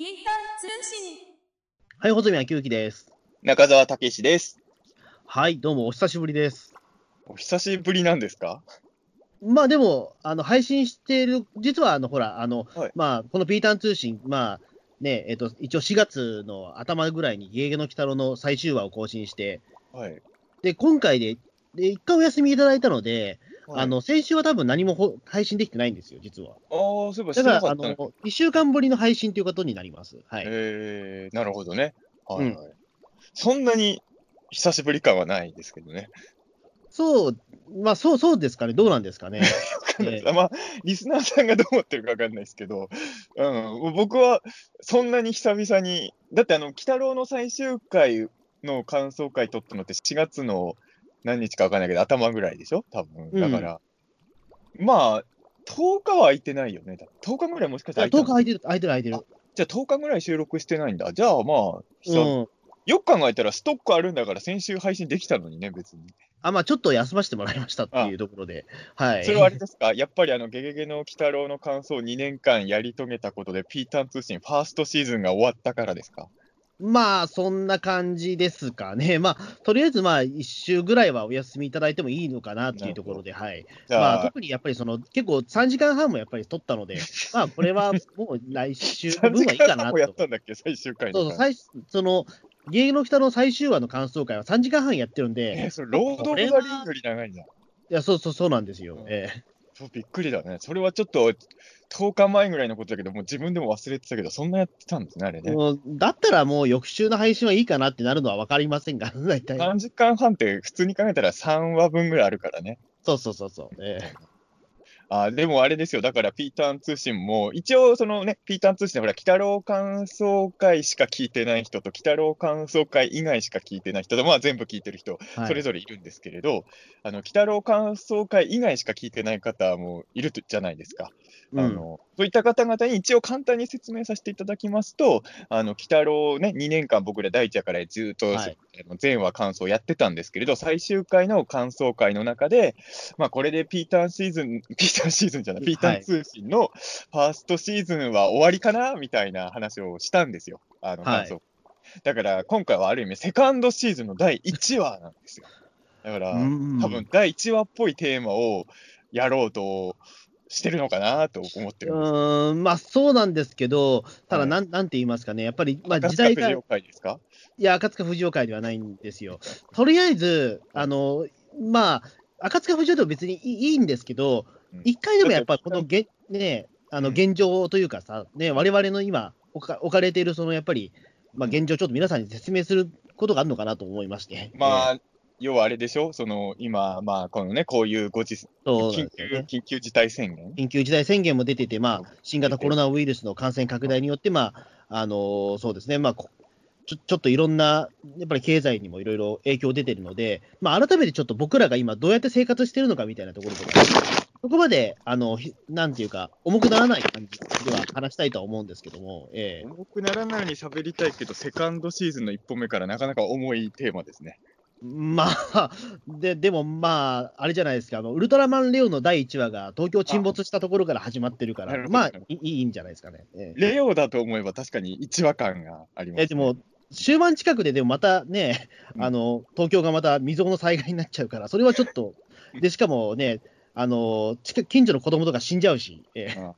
ピータン通信。はい、穂積昭之です。中澤武史です。はい、どうもお久しぶりです。お久しぶりなんですか？まあでも、あの配信している、実はあのほら、あのはいまあ、このピーターン通信、まあねえっと、一応4月の頭ぐらいに、ゲゲゲの鬼太郎の最終話を更新して、はい。で今回で、で一回お休みいただいたので、はいあの先週は多分何もほ配信できてないんですよ、実は。あーそういえばだから、あのの1週間ぶりの配信ということになります。はい。えー、なるほどね。はい、うんはいそんなに久しぶり感はないですけどね。そう、まあそうそうですかね、どうなんですかね。えまあ、リスナーさんがどう思ってるかわかんないですけど、うん、僕はそんなに久々に、だってあの、鬼太郎の最終回の感想会撮ったのって4月の何日かわかんないけど、頭ぐらいでしょ？多分。だから、まあ、10日は空いてないよね。10日ぐらいもしかしたら空い10たの？日空いてる、空いてる、空いてる。じゃあ10日ぐらい収録してないんだ。じゃあまあ、久々うん。よく考えたらストックあるんだから先週配信できたのにね、別に。あ、まあちょっと休ませてもらいましたっていうところで、はい。それはあれですか？やっぱりあの、ゲゲゲの鬼太郎の感想を2年間やり遂げたことで、ピーターン通信ファーストシーズンが終わったからですか？まあ、そんな感じですかね。まあ、とりあえず、まあ、1週ぐらいはお休みいただいてもいいのかなっていうところで、はい。まあ、特にやっぱりその、結構3時間半もやっぱり取ったので、まあ、これはもう来週3分時はいいかなと。やったんだっけ？最終回そうそう。最その、芸能の北の最終話の感想会は3時間半やってるんで、え、それ、ロード・オブ・ザ・リングより長いんだ。いや、そうそう、そうなんですよ。うんええそうびっくりだね。それはちょっと、10日前ぐらいのことだけど、もう自分でも忘れてたけど、そんなやってたんですね、あれね。もうだったらもう翌週の配信はいいかなってなるのは分かりませんが、大体。3時間半って普通に考えたら3話分ぐらいあるからね。そうそうそうそう。ええあでもあれですよ、だからピーターン通信も、一応、そのね、ピーターン通信でほら、鬼太郎感想会しか聞いてない人と、鬼太郎感想会以外しか聞いてない人と、まあ全部聞いてる人、はい。それぞれいるんですけれど、あの、鬼太郎感想会以外しか聞いてない方もいるじゃないですか。あうん。のそういった方々に一応簡単に説明させていただきますと、あの鬼太郎ね、2年間僕ら第一話からずっと、はい。話感想やってたんですけれど、最終回の感想会の中で、まあ、これでピーターンシーズン、ピーターンシーズンじゃない、ピーターン通信のファーストシーズンは終わりかなみたいな話をしたんですよ、あのはい。感想。だから今回はある意味、セカンドシーズンの第1話なんですよ。だから、うん。多分第1話っぽいテーマをやろうとしてるのかなと思って。うーん、まあそうなんですけど、ただはい。なん、なんて言いますかね、やっぱり、まあ、赤時代が、い塚不二夫会ですか？や、赤塚不二夫会ではないんですよ。とりあえず、あの、まあ、赤塚不二夫でも別にいいいいんですけどうん、一、回でもやっぱりこのげ、ね、あのうん。現状というかさ、ね、我々の今置か、置かれている、そのやっぱり、まあ、現状、ちょっと皆さんに説明することがあるのかなと思いまして。まえあ、要はあれでしょ？その、今、まあ、このね、こういうご時、緊急。緊急事態宣言？緊急事態宣言も出てて、まあ、新型コロナ。ナウイルスの感染拡大によって、まああのーそうですね、まあ、こちょちょっといろんな、やっぱり経済にもいろいろ影響出てるので、まあ、改めてちょっと僕らが今、どうやって生活してるのかみたいなところとか、そこまで、あのひなんていうか、重くならない感じでは話したいとは思うんですけども、ええ重くならないように喋りたいけど、セカンドシーズンの一歩目からなかなか重いテーマですね。まあ、ででもまあ、あれじゃないですか、あのウルトラマンレオの第1話が東京沈没したところから始まってるから、なるほど。まあいい、いいんじゃないですかね。ええ。レオだと思えば確かに一話感があります、ね。えでも、終盤近くで、でもまたね、うん。あの東京がまた未曾有の災害になっちゃうから、それはちょっと、でしかもね、あの近近所の子供とか死んじゃうし、ええ。うん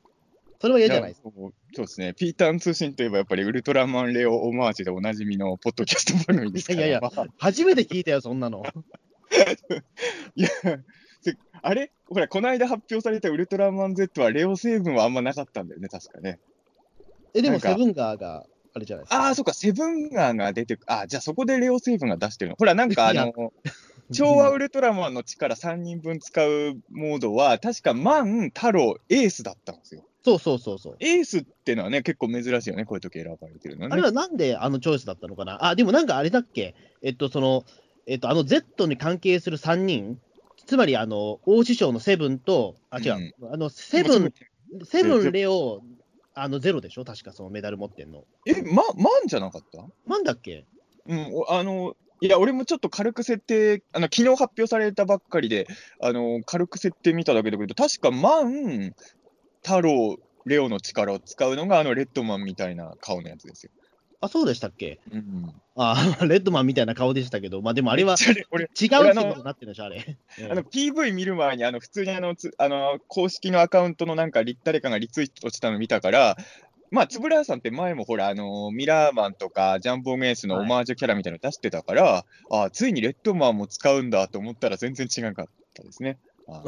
それは嫌じゃないですか。やそうですね。ピーターン通信といえばやっぱりウルトラマンレオオマージュでおなじみのポッドキャスト番組ですから。いやいやまあ初めて聞いたよ、そんなの。いや、せあれ？ほら、この間発表されたウルトラマン Z はレオ成分はあんまなかったんだよね、確かね。え、でも、セブンガーがあれじゃないですか。ああ、そっか、セブンガーが出てくあじゃあそこでレオ成分が出してるの。ほら、なんかあの、昭 和ウルトラマンの力3人分使うモードは、確かマン、太郎、エースだったんですよ。そうそうそうそう。エースってのはね、結構珍しいよね、こういう時選ばれてるのね。あれはなんであのチョイスだったのかな？あ、でもなんかあれだっけ、えっと、その、えっと、あの Z に関係する3人、つまり、あの、大師匠のセブンと、あ、違う、あの、セブン、セブン、レオ、あの、ゼロでしょ？確かそのメダル持ってんの。え、ま、マンじゃなかった？なんだっけ？うん、おあの、いや、俺もちょっと軽く設定、あの昨日発表されたばっかりで、あの軽く設定見ただけだけど、確か万、太郎、レオの力を使うのが、あのレッドマンみたいな顔のやつですよ。あ、そうでしたっけ？うん、あ レッドマンみたいな顔でしたけど、まあでもあれは違うって俺あのことになってるでしょ、あれ。あの PV 見る前にあの普通にあのつ あの公式のアカウントのなんかリ誰かがリツイートしたの見たから、まあ、円谷さんって前もほら、あのミラーマンとかジャンボメイスのオマージュキャラみたいなの出してたから、あついにレッドマンも使うんだと思ったら全然違かったですね。あ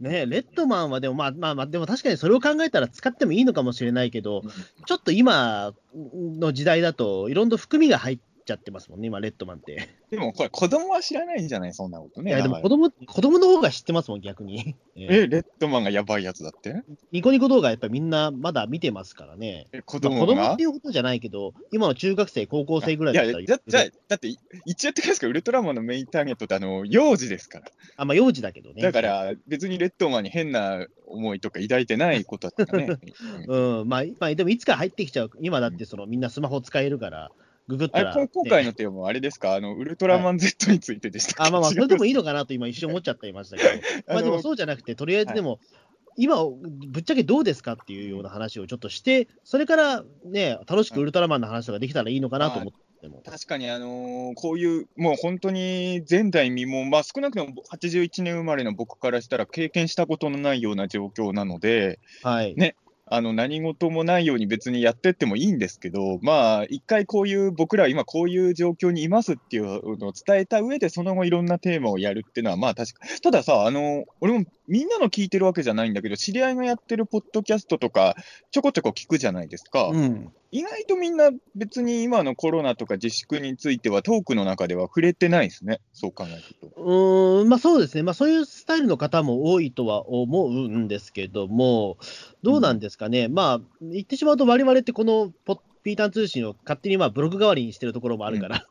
ねレッドマンはでも、まあまあまあ、でも確かにそれを考えたら使ってもいいのかもしれないけど、ちょっと今の時代だと、いろんな含みが入っちゃってますもんね、今、レッドマンって。でもこれ、子供は知らないんじゃない？そんなことね。いや、でも子供子供の方が知ってますもん、逆に。ええ、レッドマンがやばいやつだって？ニコニコ動画、やっぱりみんなまだ見てますからね。え子まあ子供っていうことじゃないけど、今の中学生、高校生ぐらいだったらいや、だじゃあだって、い一応やってくださいか、ウルトラマンのメインターゲットってあの幼児ですから。あ、まあ、幼児だけどね。だから、別にレッドマンに変な思いとか抱いてないことだったね。う んうん、まあ、まあ、でもいつか入ってきちゃう、今だってそのみんなスマホ使えるから、ググったら、あれ、今今回ねのテーマはあれですか？あの、ウルトラマン Z についてでしたっけ？あまあまあ、違それでもいいいのかなと今、一瞬思っちゃっていましたけど、まあでもそうじゃなくて、とりあえずでも、今、ぶっちゃけどうですかっていうような話をちょっとして、それからね、楽しくウルトラマンの話とかできたらいいのかなと思っても。確かに、あのーこういう、もう本当に前代未聞、まあ、少なくとも81年生まれの僕からしたら経験したことのないような状況なので、はい。ねあの何事もないように別にやってってもいいんですけど、まあ、一回こういう、僕らは今こういう状況にいますっていうのを伝えた上で、その後いろんなテーマをやるっていうのは、まあ確か、たださ、あの、俺もみんなの聞いてるわけじゃないんだけど、知り合いがやってるポッドキャストとか、ちょこちょこ聞くじゃないですか。うん。意外とみんな別に今のコロナとか自粛についてはトークの中では触れてないですね、そう考えると。うーん、まあそうですね、まあそういうスタイルの方も多いとは思うんですけども、どうなんですかね、まあ言ってしまうと、我々ってこのポッピータン通信を勝手にまあブログ代わりにしてるところもあるから、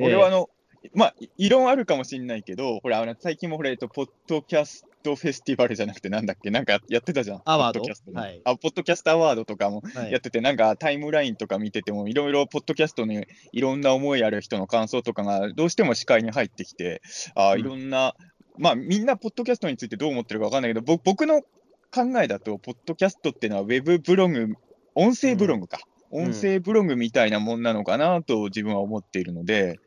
俺はあの、まあ、い異論あるかもしれないけど、ほら、あの最近もほら、えっと、ポッドキャストフェスティバルじゃなくて、なんだっけ、なんかやってたじゃん。アワード？ポッドキャストの。はい。あ、ポッドキャストアワードとかもはい。やってて、なんかタイムラインとか見てても、いろいろポッドキャストにい。ろんな思いある人の感想とかがどうしても視界に入ってきて、あうん。いろんな、まあ、みんなポッドキャストについてどう思ってるかわかんないけど、ぼ僕の考えだと、ポッドキャストっていうのはウェブブログ、音声ブログか。うん。音声ブログみたいなもんなのかなと自分は思っているので、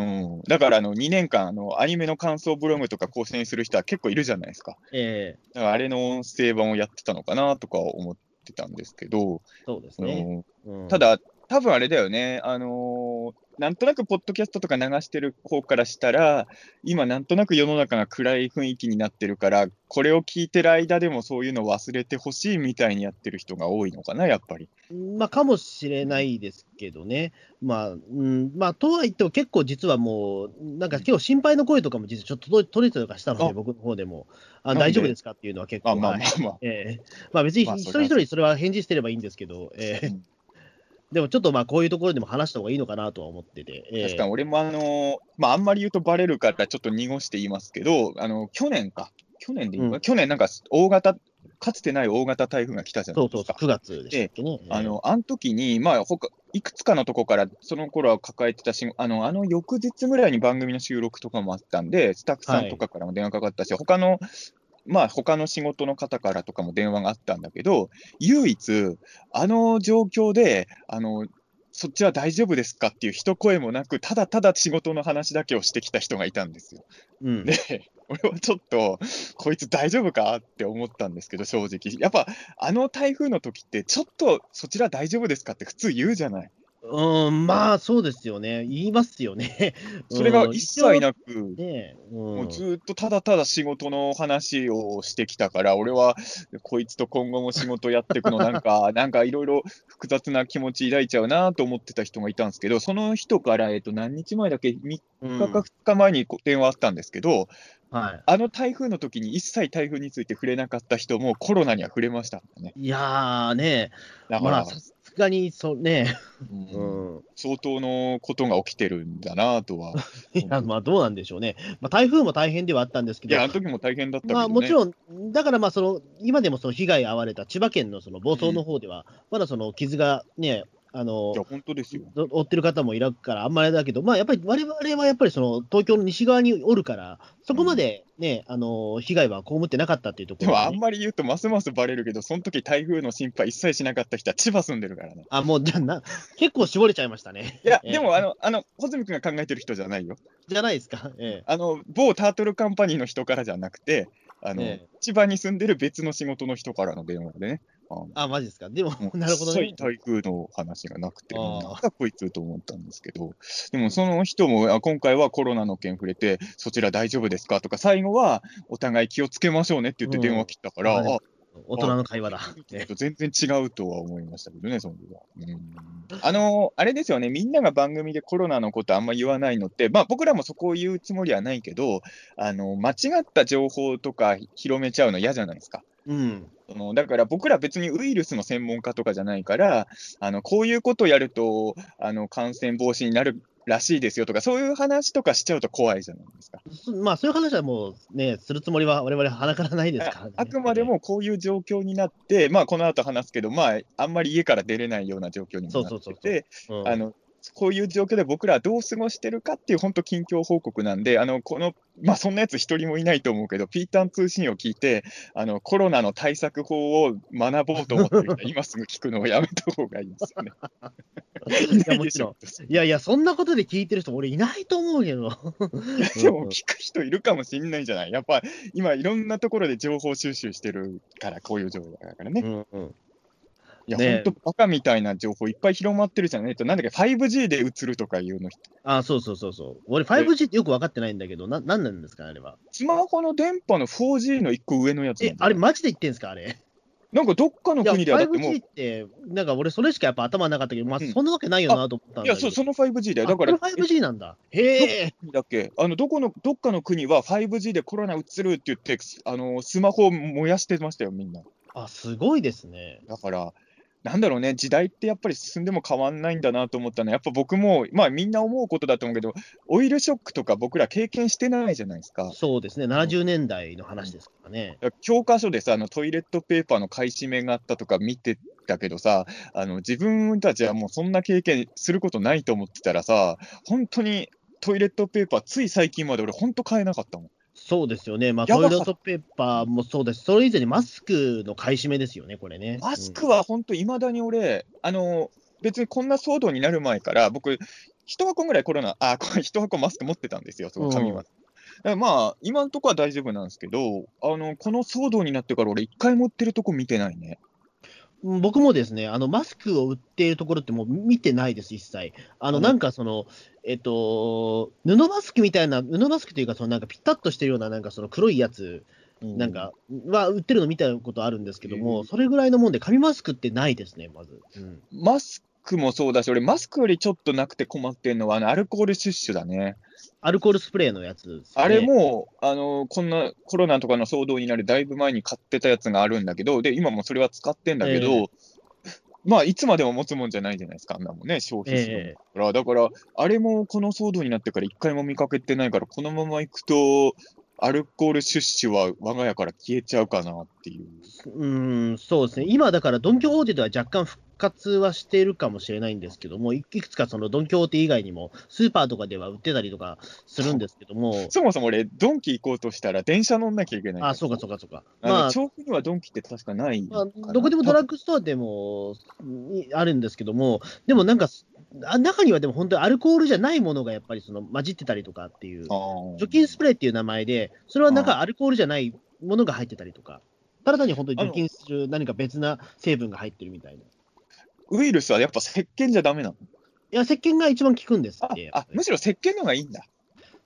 うん、だからあの2年間あの、アニメの感想ブログとか更新する人は結構いるじゃないですか。ええだからあれの音声版をやってたのかなとか思ってたんですけど、そうですね。うんうんた、だ、多分あれだよね、あのーなんとなくポッドキャストとか流してる方からしたら、今、なんとなく世の中が暗い雰囲気になってるから、これを聞いてる間でもそういうの忘れてほしいみたいにやってる人が多いのかな、やっぱり。まあ、かもしれないですけどね、まあ、うん、まあ、とは言っても結構実はもう、なんか結構心配の声とかも実はちょっと届い届いてたりとかしたのあで、僕の方でも、あ大丈夫ですかっていうのは結構、あまあはい。まあまあ。ええ。まあ別に一人一人それは返事してればいいんですけど、ええ。うんでもちょっとまあこういうところでも話した方がいいのかなとは思ってて、ええ。確かに俺もあのーまあ、あんまり言うとバレるからちょっと濁して言いますけど、あの去年か、去年でいうん。去年なんか大型、かつてない大型台風が来たじゃなそいうですか。そうそう、9月でしたね。あの、あの時に、まあ、他、いくつかのとこから、その頃は抱えてたし、あの、あの翌日ぐらいに番組の収録とかもあったんで、スタッフさんとかからも電話かかったし、他の、まあ、他の仕事の方からとかも電話があったんだけど、唯一、あの状況で、あの、そっちは大丈夫ですかっていう一声もなく、ただただ仕事の話だけをしてきた人がいたんですよ。うんで、俺はちょっと、こいつ大丈夫かって思ったんですけど、正直。やっぱ、あの台風の時って、ちょっとそちら大丈夫ですかって普通言うじゃない。うん、まあそうですよね、言いますよね。それがうん一切なく、ねうん。もうずっとただただ仕事の話をしてきたから、俺はこいつと今後も仕事やっていくの、なんか、なんかいろいろ複雑な気持ち抱いちゃうなと思ってた人がいたんですけど、その人から、えっと、何日前だっけ、3日うんか2日前に電話あったんですけど、はあの台風の時に一切台風について触れなかった人もコロナには触れましたね。い、いやーね、だから、まあさすがにそうね、うん。うん、相当のことが起きてるんだなとは。いや、まあどうなんでしょうね、まあ、台風も大変ではあったんですけど、いや、あの時も大変だったね。まあ、もちろん、だからまあその、今でもその被害に遭われた千葉県のその房総の方では、まだその傷がね、あのいや、本当ですよ。追ってる方もいるから、あんまりだけど、まあ、やっぱり我々はやっぱりその東京の西側におるから、そこまでね、あの被害は被ってなかったっていうところでも、あんまり言うと、ますますバレるけど、その時台風の心配一切しなかった人は千葉住んでるからね。あ、もうじゃあな、結構絞れちゃいましたね。いや、ええでも、あの、あの、穂積君が考えてる人じゃないよ。じゃないですか。ええあの、某タートルカンパニーの人からじゃなくて、あの、ええ千葉に住んでる別の仕事の人からの電話でね。あマジですか？でも なるほどね一切。台風の話がなくて、なんだこいつと思ったんですけど、でもその人も、あ今回はコロナの件触れて、そちら大丈夫ですか？とか、最後はお互い気をつけましょうねって言って電話切ったから、うんあ、大人の会話だ。えっと全然違うとは思いましたけどね、その時は。うんあの、あれですよね、みんなが番組でコロナのことあんま言わないのって、まあ僕らもそこを言うつもりはないけど、あの、間違った情報とか広めちゃうの嫌じゃないですか。うん。そのだから僕ら別にウイルスの専門家とかじゃないから、あのこういうことをやるとあの感染防止になるらしいですよとか、そういう話とかしちゃうと怖いじゃないですか。そまあ、そういう話はもうね、するつもりは我々鼻からないですからね。あくまでもこういう状況になって、まあ、この後話すけど、まあ、あんまり家から出れないような状況にもなってて、こういう状況で僕らはどう過ごしてるかっていう本当近況報告なんで、あのこのまあ、そんなやつ一人もいないと思うけど、ピータン通信を聞いて、あのコロナの対策法を学ぼうと思ってる人は 今すぐ聞くのをやめた方がいいですよね。いやもちろん。いやいや、そんなことで聞いてる人、俺いないと思うけど。でも聞く人いるかもしんないじゃない。やっぱ今いろんなところで情報収集してるから、こういう情報だからね。うんうんいや、ねほんとバカみたいな情報いっぱい広まってるじゃないと、なんだっけ、5G で映るとかいうの、あ、そうそうそうそう。俺、5G ってよく分かってないんだけど、な、なんなんですか、あれは。スマホの電波の 4G の一個上のやつえあれ、マジで言ってんすか、あれ？なんかどっかの国ではだってもう、5G って、なんか俺、それしかやっぱ頭なかったけど、まあ、うんそんなわけないよなと思ったんだけど。いや、そう、その 5G だよ。あだから、これ 5G なんだ。へえ。だっけ？あのどこのどっかの国は 5G でコロナ移るって言って、あのスマホを燃やしてましたよ、みんな。あ、すごいですね。だから、なんだろうね、時代ってやっぱり進んでも変わんないんだなと思ったのは、やっぱ僕も、まあみんな思うことだと思うけど、オイルショックとか僕ら経験してないじゃないですか。そうですね、70年代の話ですからね。教科書でさ、あのトイレットペーパーの買い占めがあったとか見てたけどさ、あの自分たちはもうそんな経験することないと思ってたらさ、本当にトイレットペーパー、つい最近まで俺、本当買えなかったもん。そうですよね、まあ、トイレットペーパーもそうです、それ以前にマスクの買い占めですよね、これね。マスクは本当、いまだに俺、あの別にこんな騒動になる前から、僕、一箱ぐらいコロナ、あ、一箱マスク持ってたんですよ、その紙マスク。だからまあ、今のところは大丈夫なんですけど、あのこの騒動になってから、俺、一回持ってるとこ見てないね。うん僕もですね、あのマスクを売っているところってもう見てないです、一切。あのうんなんかその、えっと、布マスクみたいな、布マスクというか、そのなんかピタッとしてるような、なんかその黒いやつなんかは売ってるの見たことあるんですけども、うんそれぐらいのもんで、紙マスクってないですね、まず。うんマスクもそうだし、俺、マスクよりちょっとなくて困ってんのは、あのアルコールシュッシュだね。アルコールスプレーのやつね、あれも、あのこんなコロナとかの騒動になるだいぶ前に買ってたやつがあるんだけど、で今もそれは使ってんだけど、えまあ、いつまでも持つもんじゃないじゃないですか、あんなもんね、消費するええ。から、だから、あれもこの騒動になってから一回も見かけてないから、このまま行くと、アルコールシュッシュは我が家から消えちゃうかなっていう。うん、そうですね、今だからドン・キホーテでは若干復活はしているかもしれないんですけども、いいくつかそのドン・キホーテ以外にも、スーパーとかでは売ってたりとかするんですけども、そもそも俺、ドンキ行こうとしたら電車乗んなきゃいけない。あ、そうかそうかそうか。まあ、調布にはドンキって確かないまあ、どこでもドラッグストアでもにあるんですけども、でもなんか、あ中にはでも本当にアルコールじゃないものがやっぱりその混じってたりとかっていう、除菌スプレーっていう名前で、それはなんかアルコールじゃないものが入ってたりとか、ただ単に本当に除菌する何か別な成分が入ってるみたいな。いウイルスはやっぱ石鹸じゃダメなの？や、石鹸が一番効くんですあって、あむしろ石鹸の方がいいんだ。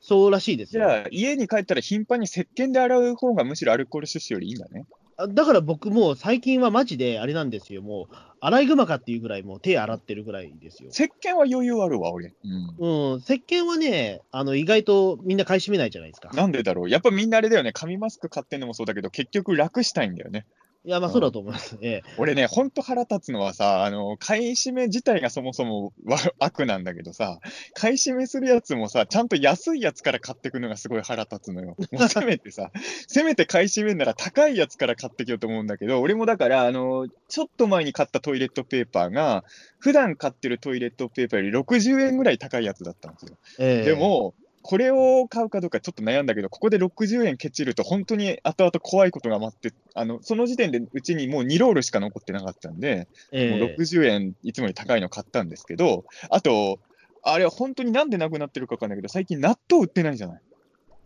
そうらしいですよ。じゃあ、家に帰ったら頻繁に石鹸で洗う方がむしろアルコールシュッシュよりいいんだね。あだから僕もう最近はマジであれなんですよ、もう、アライグマかっていうぐらい、もう手洗ってるぐらいですよ。石鹸は余裕あるわ、俺。うんうん、石鹸はね、あの意外とみんな買い占めないじゃないですか。なんでだろうやっぱみんなあれだよね、紙マスク買ってんのもそうだけど、結局楽したいんだよね。いや、まあそうだと思います。ええ俺ね、ほんと腹立つのはさ、あの、買い占め自体がそもそもわ悪なんだけどさ、買い占めするやつもさ、ちゃんと安いやつから買ってくのがすごい腹立つのよ。もうせめてさ、せめて買い占めんなら高いやつから買ってきようと思うんだけど、俺もだから、あの、ちょっと前に買ったトイレットペーパーが、普段買ってるトイレットペーパーより60円ぐらい高いやつだったんですよ。ええでも、これを買うかどうかちょっと悩んだけど、ここで60円ケチると、本当に後々怖いことが待って、あのその時点でうちにもう2ロールしか残ってなかったんで、ええもう60円いつもより高いの買ったんですけど、あと、あれは本当になんでなくなってるかわかんないけど、最近納豆売ってないじゃない。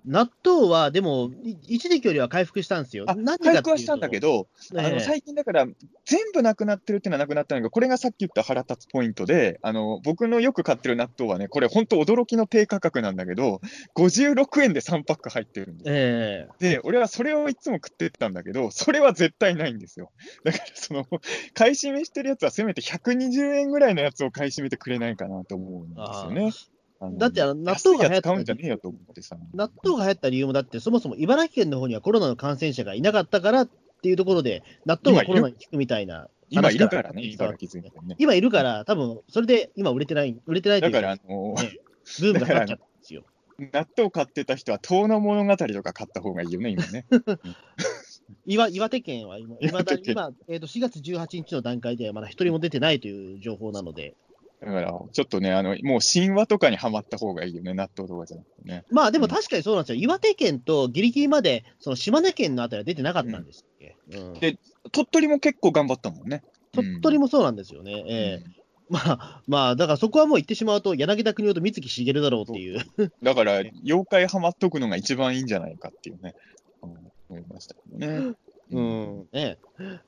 納豆は、でも、い一時期よりは回復したんですよ。回復はしたんだけど、あのええ最近だから、全部なくなってるっていうのはなくなったんだけど、これがさっき言った腹立つポイントで、あの僕のよく買ってる納豆はね、これ本当驚きの低価格なんだけど、56円で3パック入ってるんでええで、俺はそれをいつも食ってたんだけど、それは絶対ないんですよ。だから、その、買い占めしてるやつはせめて120円ぐらいのやつを買い占めてくれないかなと思うんですよね。だってあの納豆が流行ったんじゃねえよと思ってさ。納豆が流行った理由も、だってそもそも茨城県の方にはコロナの感染者がいなかったからっていうところで、納豆がコロナに効くみたいな今い話るからね、伝茨城全体ね。今いるから、多分それで今売れてない、売れてないというだから、あの、ねブームがかっちゃったんですよ。納豆買ってた人は、遠野物語とか買った方がいいよね、今ね。岩岩手県は今、今だ今えー、と4月18日の段階ではまだ一人も出てないという情報なので、だから、ちょっとね、あの、もう神話とかにはまった方がいいよね、納豆とかじゃなくてね。まあでもうん確かにそうなんですよ、岩手県とギリギリまでその島根県のあたりは出てなかったんですっけ、うん。で鳥取も結構頑張ったもんね。鳥取もそうなんですよね。ええ。うん。まあ、まあ、だからそこはもう言ってしまうと、柳田国男と三木しげるだろうっていう。だから、妖怪ハマっとくのが一番いいんじゃないかっていうね、うん。思いましたけどね。うん、ね。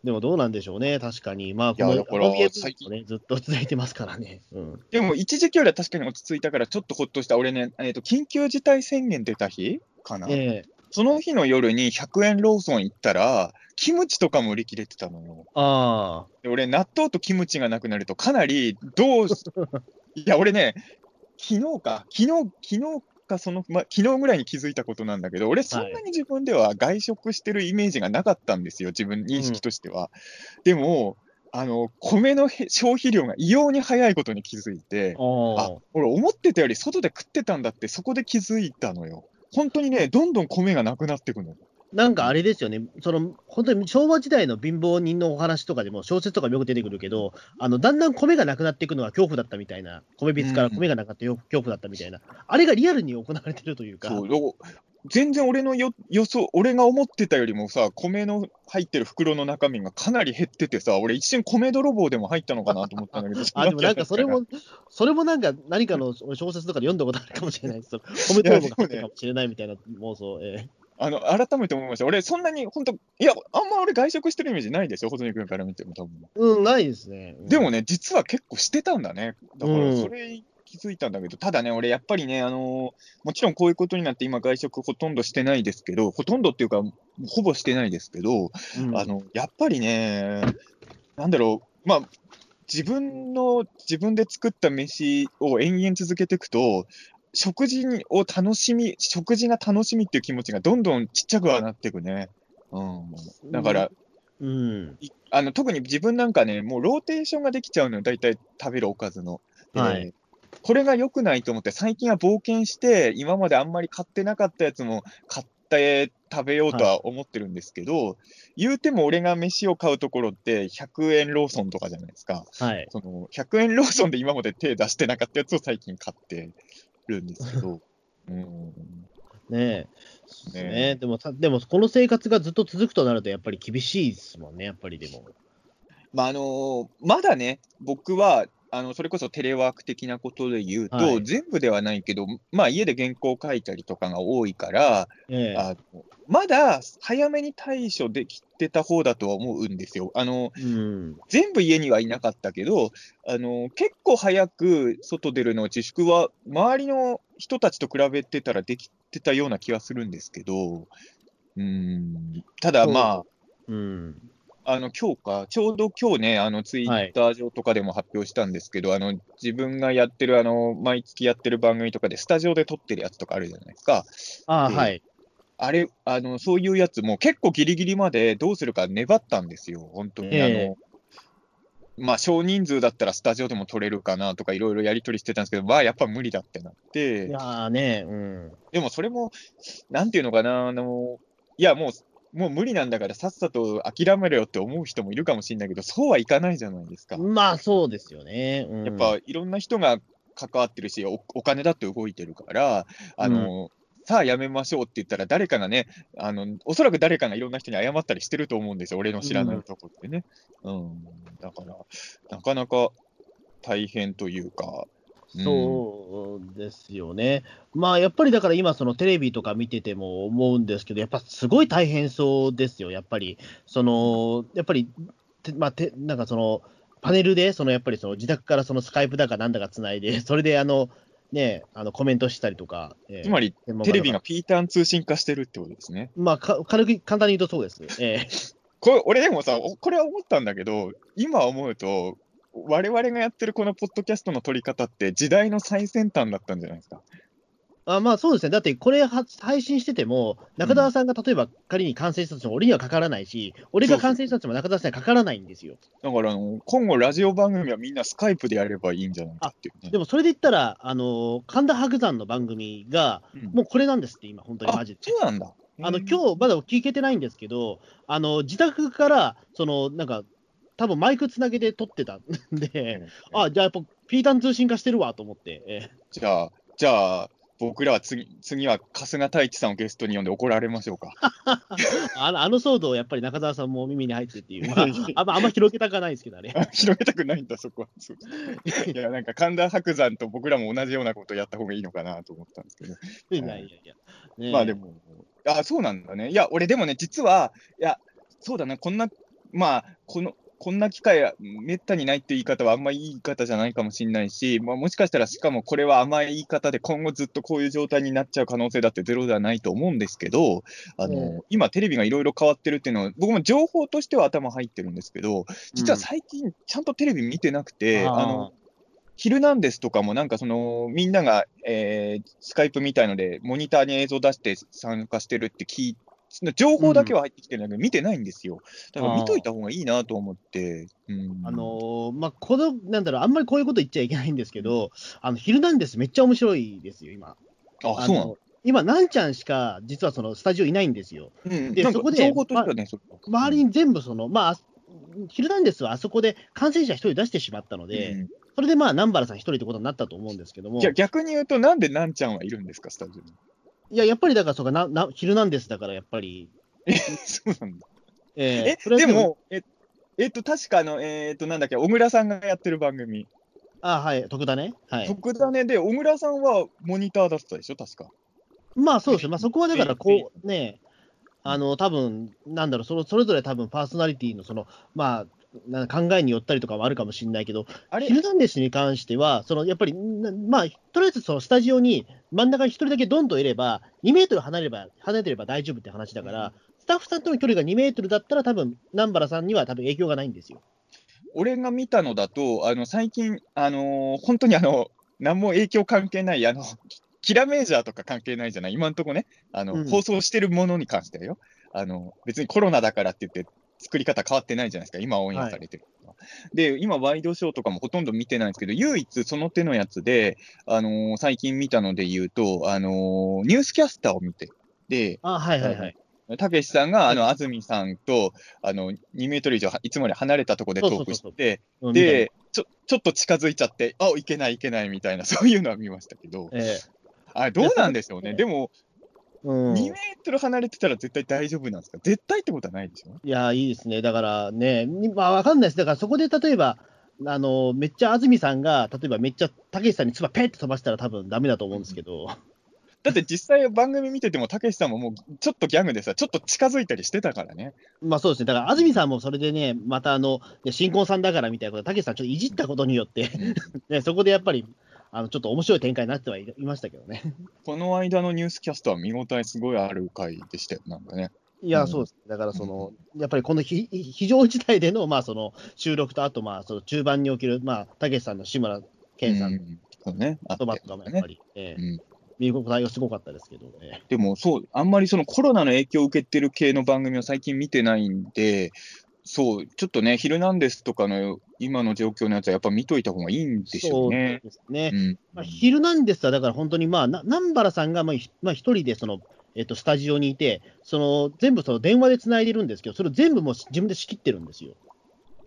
でもどうなんでしょうね、確かに。まあ、このいやだからアマビエブーム最近もね、ずっと続いてますからね。うん。でも、一時期よりは確かに落ち着いたから、ちょっとほっとした。俺ね、えーと、緊急事態宣言出た日かな？ええその日の夜に100円ローソン行ったら、キムチとかも売り切れてたのよ。あで俺、納豆とキムチがなくなると、かなり、どうし、いや、俺ね、昨日か、昨日、昨日か、その、ま、昨日ぐらいに気づいたことなんだけど、俺、そんなに自分では外食してるイメージがなかったんですよ、自分、認識としては。でも、あの、米のへ消費量が異様に早いことに気づいてあ、俺思ってたより外で食ってたんだって、そこで気づいたのよ。本当にね、どんどん米がなくなってくの。なんかあれですよね、その本当に昭和時代の貧乏人のお話とかでも、小説とかもよく出てくるけど、あのだんだん米がなくなっていくのは恐怖だったみたいな、米びつから米がなくなってよ恐怖だったみたいな、あれがリアルに行われてるというか、そう全然俺のよ予想、俺が思ってたよりもさ、米の入ってる袋の中身がかなり減っててさ、俺一瞬米泥棒でも入ったのかなと思ったんだけど、あでもなんかそれも、それもなんか何かの小説とかで読んだことあるかもしれないです。米泥棒が入ってるかもしれないみたいな妄想。ええあの改めて思いました。俺、そんなに本当、いや、あんま俺外食してるイメージないですよ、細野君から見ても多分。うん、ないですね。うんでもね、実は結構してたんだね。だかうんらそれ気づいたんだけど、ただね、俺やっぱりね、あのーもちろんこういうことになって今外食ほとんどしてないですけど、ほとんどっていうか、ほぼしてないですけど、うんあの、やっぱりね、なんだろう、まあ、自分の、自分で作った飯を延々続けていくと、食事にを楽しみ、食事が楽しみっていう気持ちがどんどんちっちゃくはなっていくね。うん。だから、うん、いあの特に自分なんかね、もうローテーションができちゃうのよ、大体食べるおかずの。ではいこれが良くないと思って、最近は冒険して、今まであんまり買ってなかったやつも買って食べようとは思ってるんですけど、言うても俺が飯を買うところって100円ローソンとかじゃないですか。はい。その100円ローソンで今まで手出してなかったやつを最近買ってるんですけど。うんねえ。ねね。でもさ、でもこの生活がずっと続くとなると、やっぱり厳しいですもんね、やっぱりでも。まああのーまだね、僕はあのそれこそテレワーク的なことで言うと、はい全部ではないけど、まあ、家で原稿書いたりとかが多いから、ええあのまだ早めに対処できてた方だとは思うんですよ。あのうん。全部家にはいなかったけど、あの結構早く外出るの自粛は、周りの人たちと比べてたらできてたような気はするんですけど、うんただまあ、うん。あの今日か、ちょうど今日ね、あのツイッター上とかでも発表したんですけど、あの自分がやってるあの、毎月やってる番組とかで、スタジオで撮ってるやつとかあるじゃないですか。あはい。あれ、あの、そういうやつも結構ギリギリまでどうするか粘ったんですよ、本当に。ええあのまあ、少人数だったらスタジオでも撮れるかなとかいろいろやり取りしてたんですけど、まあ、やっぱ無理だってなっいて、やーね、うん。でもそれも、なんていうのかな、あの、いや、もう、もう無理なんだからさっさと諦めろよって思う人もいるかもしれないけど、そうはいかないじゃないですか。まあそうですよね。うん、やっぱいろんな人が関わってるし、おお金だって動いてるから、あの、さあやめましょうって言ったら、誰かがね、あの、おそらく誰かがいろんな人に謝ったりしてると思うんですよ、俺の知らないところでね。うん。だから、なかなか大変というか、うんそうですよね。まあやっぱりだから今、そのテレビとか見てても思うんですけど、やっぱすごい大変そうですよ、やっぱり。そのやっぱり、てまあ、てなんかその、パネルで、そのやっぱりその自宅からそのスカイプだかなんだかつないで、それであの、ね、あのコメントしたりとか、えーつまり、テレビがピーターン通信化してるってことですね。まあ、か軽く簡単に言うとそうです。えーこれ、俺でもさ、おこれは思ったんだけど、今思うと、我々がやってるこのポッドキャストの撮り方って時代の最先端だったんじゃないですか。あまあそうですね、だってこれは配信してても、中澤さんが例えば仮に感染したとしても、俺にはかからないし、俺が感染したとしても中澤さんにはかからないんですよ。だからあの、今後ラジオ番組はみんなスカイプでやればいいんじゃないかっていうね。でもそれで言ったら、あの神田伯山の番組が、うんもうこれなんですって、今、本当にマジで。そうなんだ。あのうん今日まだ聞けてないんですけど、あの自宅から、そのなんか、多分マイクつなげて撮ってたんで、あじゃあやっぱ、ピータン通信化してるわと思って、えじゃあ、じゃあ、僕らは次次は春日太一さんをゲストに呼んで怒られましょうか。あのあの騒動、やっぱり中澤さんも耳に入ってっていう、ま あ、あんまあんま広げたかないですけどね。広げたくないんだ、そこは。いや、なんか神田伯山と僕らも同じようなことやった方がいいのかなと思ったんですけど。いやいやいや。ねえまあでも、あ、そうなんだね。いや、俺でもね、実は、いや、そうだな、こんな、まあ、この、こんな機会はめったにないって言い方はあんまりいい言い方じゃないかもしれないし、まあ、もしかしたら、しかもこれは甘い言い方で今後ずっとこういう状態になっちゃう可能性だってゼロではないと思うんですけど、あの、うん。今テレビがいろいろ変わってるっていうのは、僕も情報としては頭入ってるんですけど、実は最近ちゃんとテレビ見てなくて、あー。あの、ヒルナンデスとかもなんかその、みんなが、えースカイプみたいので、モニターに映像出して参加してるって聞い情報だけは入ってきてるんだけど、見てないんですよ。だから見といた方がいいなと思って。うん、あのーまあ、この、なんだろう、あんまりこういうこと言っちゃいけないんですけど、あの、ヒルナンデスめっちゃ面白いですよ、今。あ、そうなの？の今、なんちゃんしか、実はそのスタジオいないんですよ。うん、でそこでね、そ周りに全部その、まあ、ヒルナンデスはあそこで感染者一人出してしまったので、うんそれでまあ、南原さん一人ってことになったと思うんですけども、いや、逆に言うと、なんでなんちゃんはいるんですか、スタジオに？いや、やっぱりだから、そうかなな、ヒルナンデスだから、やっぱり、え、そうなんだ。ええーそれはでも、ええっと、確かあの、えっと、なんだっけ、小倉さんがやってる番組、あはい、徳田ね。はい。特ダネで、小倉さんはモニターだったでしょ、確か。まあそうですね、まあ、そこはだから、うんこうね、あの多分なんだろうその、それぞれ多分パーソナリティのその、まあ、な考えによったりとかもあるかもしれないけど、あれ？ヒルナンデスに関しては、そのやっぱり、なまあ、とりあえずそのスタジオに真ん中に1人だけどんといれば、2メートル離れれば離れてれば大丈夫って話だから、スタッフさんとの距離が2メートルだったら、多分南原さんには多分影響がないんですよ。俺が見たのだと、あの最近、あのー本当にあの何も影響関係ない、あのキラメージャーとか関係ないじゃない、今のところね、あのうん。放送してるものに関してはよ。あの、別にコロナだからって言って、作り方変わってないじゃないですか、今オンエアされてるのは、で、今、ワイドショーとかもほとんど見てないんですけど、唯一その手のやつで、あのー最近見たので言うと、あのーニュースキャスターを見て、で、あはいはいはい。たけしさんが、あの、安住さんと、あの、2メートル以上はいつもより離れたところでトークそうそうそうして、うん、で、ちょ、ちょっと近づいちゃって、あ、いけないいけないみたいな、そういうのは見ましたけど、えあれどうなんでしょうね。でも、えうん、2メートル離れてたら絶対大丈夫なんですか？絶対ってことはないでしょ？いや、いいですね。だからね、にまあ、わかんないです。だからそこで例えば、あの、めっちゃ安住さんが、例えばめっちゃたけしさんに唾ペッて飛ばしたら多分ダメだと思うんですけど、だって実際番組見てても、たけしさんももうちょっとギャグでさ、ちょっと近づいたりしてたからね。まあそうですね。だから安住さんもそれでね、またあの、ね新婚さんだからみたいなことで、たけしさんちょっといじったことによって、ね、そこでやっぱり、あの、ちょっと面白い展開になってはいいましたけどね。この間のニュースキャストは見応えすごいある回でしたよ、なんかね。いや、うんそうです。だからその、やっぱりこの非非常事態での、まあその、収録と、あとまあ、その中盤における、まあ、たけしさんの志村けんさんの言葉とかもやっぱり、ええうん見応えがすごかったですけどね。でもそう、あんまりそのコロナの影響を受けてる系の番組を最近見てないんで、そう、ちょっとね、ヒルナンデスとかの今の状況のやつはやっぱ見といた方がいいんでしょうね。そうですね。うんまあ、ヒルナンデスはだから本当に、まあ、な南原さんがまあひまあ一人でその、えっと、スタジオにいて、その全部その電話でつないでるんですけど、それを全部もう自分で仕切ってるんですよ。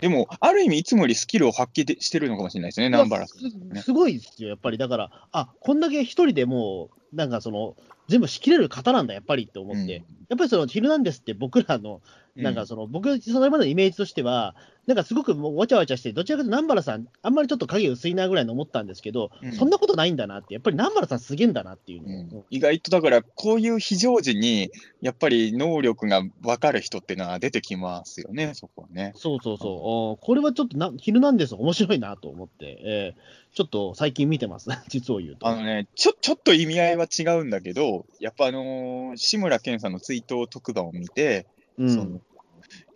でも、ある意味、いつもよりスキルを発揮でしてるのかもしれないですね、南原さん、ね。すすごいですよ、やっぱり。だから、あこんだけ一人でもう、なんかその、全部仕切れる方なんだ、やっぱりって思って、うんやっぱりその、ヒルナンデスって僕らの、なんかその、僕、それまでのイメージとしては、なんかすごくもうわちゃわちゃして、どちらかというと南原さん、あんまりちょっと影薄いなぐらいの思ったんですけど、うん。そんなことないんだなって、やっぱり南原さんすげえんだなっていううん。意外とだから、こういう非常時に、やっぱり能力が分かる人っていうのは出てきますよね、そこはね。そうそうそう、おこれはちょっとな、ヒルナンデス面白いなと思って、えーちょっと最近見てます、実を言うと。あのね、ちょ、ちょっと意味合いは違うんだけど、やっぱあのー志村けんさんの追悼特番を見て、うん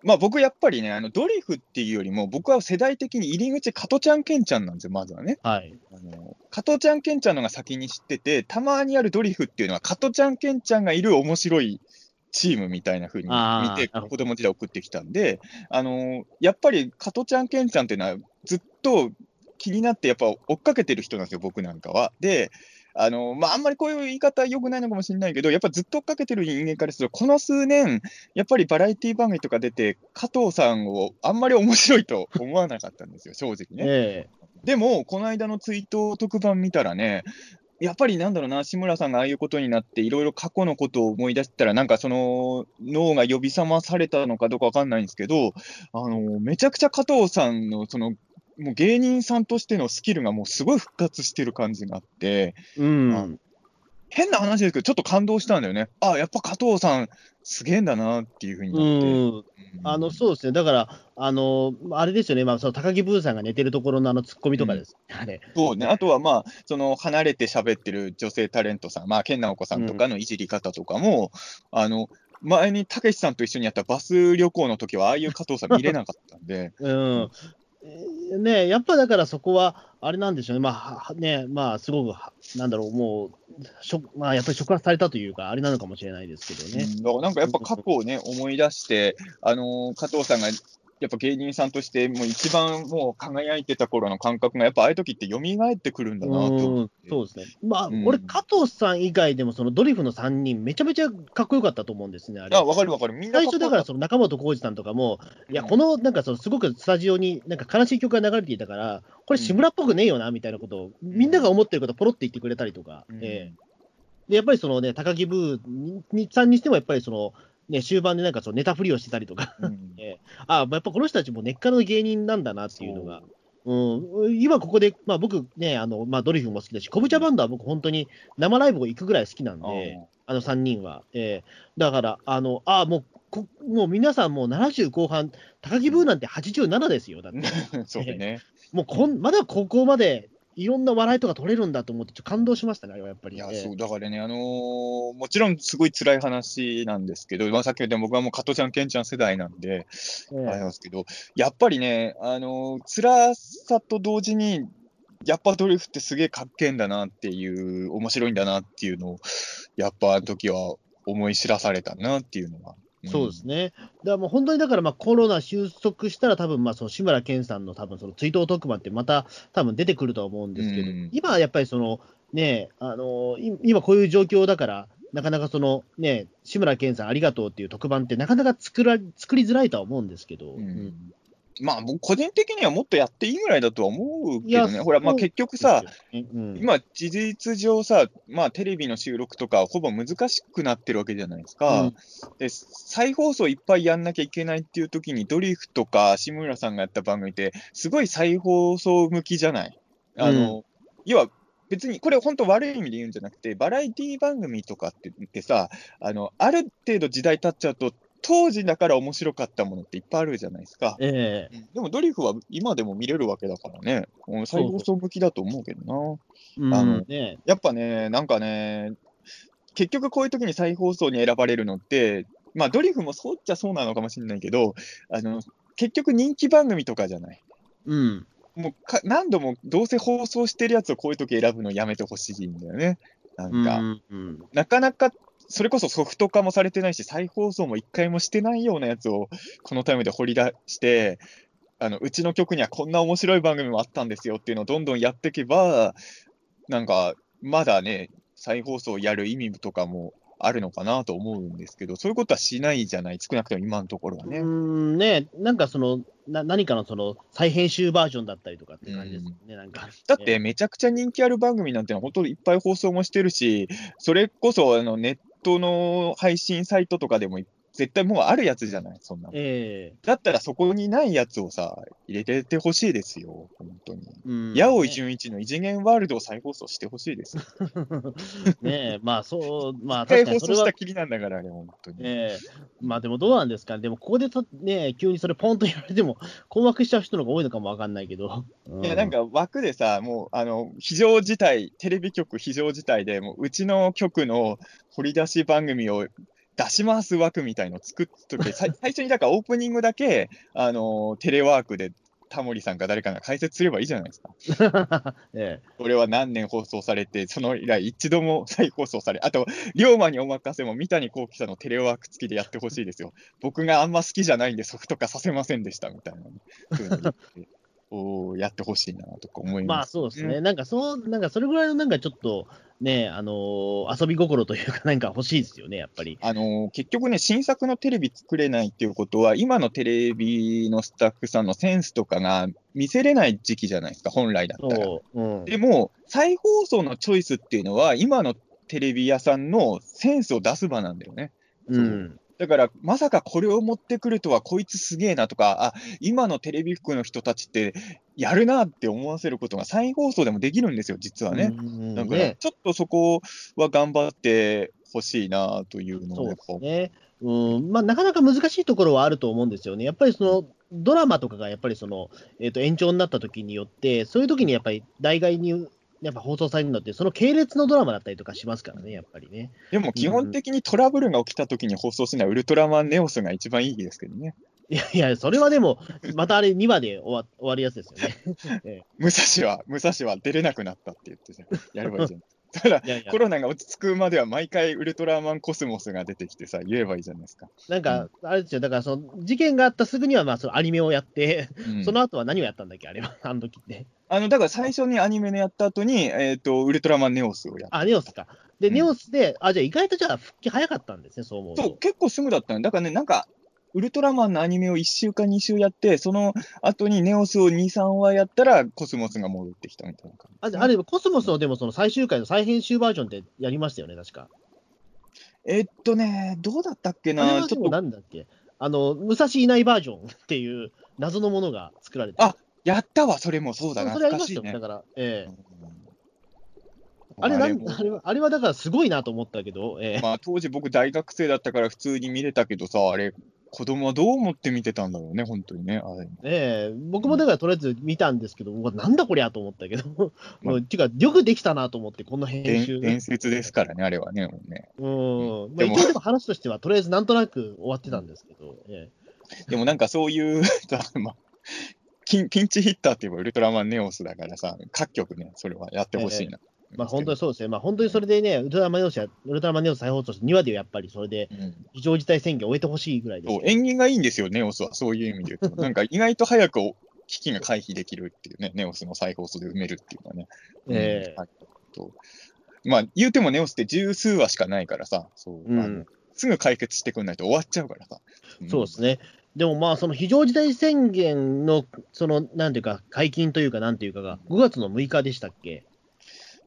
まあ僕やっぱりね、あのドリフっていうよりも、僕は世代的に入り口、加トちゃんけんちゃんなんですよ、まずはね。はい。あの加トちゃんけんちゃんのが先に知ってて、たまにあるドリフっていうのは、加トちゃんけんちゃんがいる面白いチームみたいな風に見て、子供時代送ってきたんで、あのやっぱり加トちゃんけんちゃんっていうのは、ずっと気になって、やっぱ追っかけてる人なんですよ、僕なんかは。で、あのまあ、あんまりこういう言い方良くないのかもしれないけど、やっぱずっと追っかけてる人間からすると、この数年、やっぱりバラエティ番組とか出て、加藤さんをあんまり面白いと思わなかったんですよ、正直ね。えでも、この間の追悼特番見たらね、やっぱりなんだろうな、志村さんがああいうことになって、いろいろ過去のことを思い出したら、なんかその脳が呼び覚まされたのかどうかわかんないんですけど、あのめちゃくちゃ加藤さんのそのもう芸人さんとしてのスキルがもうすごい復活してる感じがあって、えうん。変な話ですけど、ちょっと感動したんだよね。あやっぱ加藤さん、すげえんだなっていうふうになって。うん。あのそうですね、だから、あのあれですよね、まあ、その高木ブーさんが寝てるところのあのツッコミとかです、あれ。そうね、あとはまあ、その離れて喋ってる女性タレントさん、まあ、健直子さんとかのいじり方とかも、あの前にたけしさんと一緒にやったバス旅行の時は、ああいう加藤さん見れなかったんで、うん。えーね、やっぱだからそこは、あれなんでしょうね、まあね、まあ、すごく、なんだろう、もう、しょまあ、やっぱり触発されたというか、あれなのかもしれないですけどね。うんなんかやっぱ過去をね、思い出して、あのー加藤さんがやっぱ芸人さんとして、もう一番もう輝いてた頃の感覚が、やっぱああいう時って蘇ってくるんだなと。そうですね。まあ、うん俺、加藤さん以外でも、そのドリフの3人、めちゃめちゃかっこよかったと思うんですね、あれ。あ、わかるわかる。みんな最初だから、その中本浩二さんとかも、いや、うんこの、なんかその、すごくスタジオに、なんか悲しい曲が流れていたから、これ、志村っぽくねえよな、みたいなことを、みんなが思ってることをポロって言ってくれたりとか、うんええで、やっぱりそのね、高木ブーにさんにしても、やっぱりその、ね、終盤でなんかそのネタ振りをしてたりとか、こうん。あやっぱこの人たちも根っからの芸人なんだなっていうのが、う。ん、今ここで、まあ、僕ね、あのまあ、ドリフも好きだし、コブチャバンドは僕、本当に生ライブを行くぐらい好きなんで、あの3人は。えーだから、あのあもうこ、もう皆さん、もう70後半、高木ブーなんて87ですよ、だって。う んそうね。もうこんまだ高校までいろんな笑いとか取れるんだと思って、ちょっと感動しましたね、あれはやっぱり。いや、えーそう、だからね、あのーもちろんすごい辛い話なんですけど、まあ、さっき言った僕はもう加トちゃん、ケンちゃん世代なんで、えーあれなんですけど、やっぱりね、あのー辛さと同時に、やっぱドリフってすげえかっけえんだなっていう、面白いんだなっていうのを、やっぱあの時は思い知らされたなっていうのが。ん。そうですね。だからもう本当にだからまあコロナ収束したら多分まあその志村けんさんの多分その追悼特番ってまた多分出てくるとは思うんですけど、うん。今はやっぱりそのね、あのい今こういう状況だから、なかなかそのね、志村けんさんありがとうっていう特番ってなかなか作ら作りづらいとは思うんですけど、うん。うんまあ、僕、個人的にはもっとやっていいぐらいだとは思うけどね、ほら、まあ結局さ、うん。今、事実上さ、まあ、テレビの収録とか、ほぼ難しくなってるわけじゃないですか。うん。で、再放送いっぱいやんなきゃいけないっていう時に、ドリフとか志村さんがやった番組って、すごい再放送向きじゃない？あの、要は、別に、これ本当悪い意味で言うんじゃなくて、バラエティ番組とかってってさ、あの、ある程度時代経っちゃうと、当時だから面白かったものっていっぱいあるじゃないですか。ええでもドリフは今でも見れるわけだからね、うん再放送向きだと思うけどな。うんあのねやっぱね、なんかね、結局こういう時に再放送に選ばれるのって、まあドリフもそうっちゃそうなのかもしれないけど、あの結局人気番組とかじゃない。うんもうか何度もどうせ放送してるやつをこういう時選ぶのやめてほしいんだよね。なんか、うんうんなかなか、それこそソフト化もされてないし、再放送も一回もしてないようなやつを、このタイムで掘り出して、あのうちの局にはこんな面白い番組もあったんですよっていうのをどんどんやっていけば、なんか、まだね、再放送やる意味とかもあるのかなと思うんですけど、そういうことはしないじゃない、少なくとも今のところはね。うんね、なんかその、な何かのその再編集バージョンだったりとかって感じですよね、なんか。だって、めちゃくちゃ人気ある番組なんてのは、本当にいっぱい放送もしてるし、それこそあのネットの配信サイトとかでも絶対もうあるやつじゃない、そんなの。えだったらそこにないやつをさ、入れてってほしいですよ、本当に。えうん八尾純一の異次元ワールドを再放送してほしいですよ。ねえ、まあそう、まあ再確かにそれは放送した、きりなんだから、あれ、本当に。ええまあでもどうなんですか？ね、でもここでとね、急にそれポンとやられても、困惑しちゃう人の方が多いのかもわかんないけど。ういや、なん、か枠でさ、もう、あの、非常事態、テレビ局非常事態で、もう、うちの局の掘り出し番組を出します枠みたいの作っとけ、最初にだからオープニングだけ、あの、テレワークでタモリさんか誰かが解説すればいいじゃないですか。えこれは何年放送されて、その以来一度も再放送され、あと、龍馬にお任せも三谷幸喜さんのテレワーク付きでやってほしいですよ。僕があんま好きじゃないんでソフト化させませんでしたみたいなね、そういうの言っておーやってほしいなとか思いえまあます。そうですね、なんかそう、なんかそれぐらいのなんかちょっとね、あのー遊び心というか、なんか欲しいですよね、やっぱり。あのー結局ね、新作のテレビ作れないっていうことは、今のテレビのスタッフさんのセンスとかが見せれない時期じゃないですか、本来だったら。うん。でも、再放送のチョイスっていうのは、今のテレビ屋さんのセンスを出す場なんだよね。うん。だから、まさかこれを持ってくるとは、こいつすげえなとか、あ今のテレビ局の人たちってやるなって思わせることが再放送でもできるんですよ、実はね。うんだから、ちょっとそこは頑張ってほしいなというのそうでをやっね。うん、まあ、なかなか難しいところはあると思うんですよね。やっぱりその、ドラマとかがやっぱりその、えっ、と、延長になった時によって、そういう時にやっぱり代替に、やっぱ放送されるのって、その系列のドラマだったりとかしますからね、やっぱりね。でも基本的にトラブルが起きた時に放送するのはウルトラマンネオスが一番いいですけどね。いやいや、それはでも、またあれ2話で終わ終わるやつですよね。武蔵は、武蔵は出れなくなったって言ってやればいいじゃん。だから、いやいやコロナが落ち着くまでは毎回ウルトラマンコスモスが出てきてさ、言えばいいじゃないですか。なんか、あれですよ、だからその事件があったすぐには、まあ、そのアニメをやって、うんその後は何をやったんだっけ、あれは、あの時って。あの、だから最初にアニメのやった後に、えっ、と、ウルトラマンネオスをやった。あ、ネオスか。で、うんネオスで、あ、じゃあ意外とじゃあ復帰早かったんですね、そう思うと。そう、結構すぐだったの。だからね、なんか、ウルトラマンのアニメを1週か2週やって、その後にネオスを2、3話やったら、コスモスが戻ってきたみたいな感じ。あじゃああれ、コスモスのでもその最終回の再編集バージョンってやりましたよね、確か。えっとね、どうだったっけな、ちょっと、なんだっけ？あの、武蔵いないバージョンっていう謎のものが作られてあやったわ、それもそうだ、それありね。だ。から、ええ。うん。あれなんも。あれは、あれはだからすごいなと思ったけど、ええ。まあ、当時僕大学生だったから普通に見れたけどさ、あれ、子供はどう思って見てたんだろうね、本当にね。あれ。ええ。僕もだからとりあえず見たんですけど、うわなんだこりゃと思ったけど、まあ。もうていうか、よくできたなと思って、この編集。伝伝説ですからね、あれはね。もうね。うん。まあ、一応でも。話としては、とりあえずなんとなく終わってたんですけど、えでもなんかそういうさ、まあ、ピンピンチヒッターって言えばウルトラマンネオスだからさ、各局ね、それはやってほしいな。えまあ本当にそうですね。まあ本当にそれでね、ウルトラマンネオスや、ウルトラマンネオス再放送して2話でやっぱりそれでうん非常事態宣言を終えてほしいぐらいですそう。縁起がいいんですよ、ネオスは。そういう意味で言うと。なんか意外と早く危機が回避できるっていうね、ネオスの再放送で埋めるっていうのはね。ええうんまあ、言うてもネオスって十数話しかないからさ、そううんすぐ解決してくんないと終わっちゃうからさ。んそうですね。でもまあ、その非常事態宣言の、その、なんていうか、解禁というか、なんていうかが、5月の6日でしたっけ？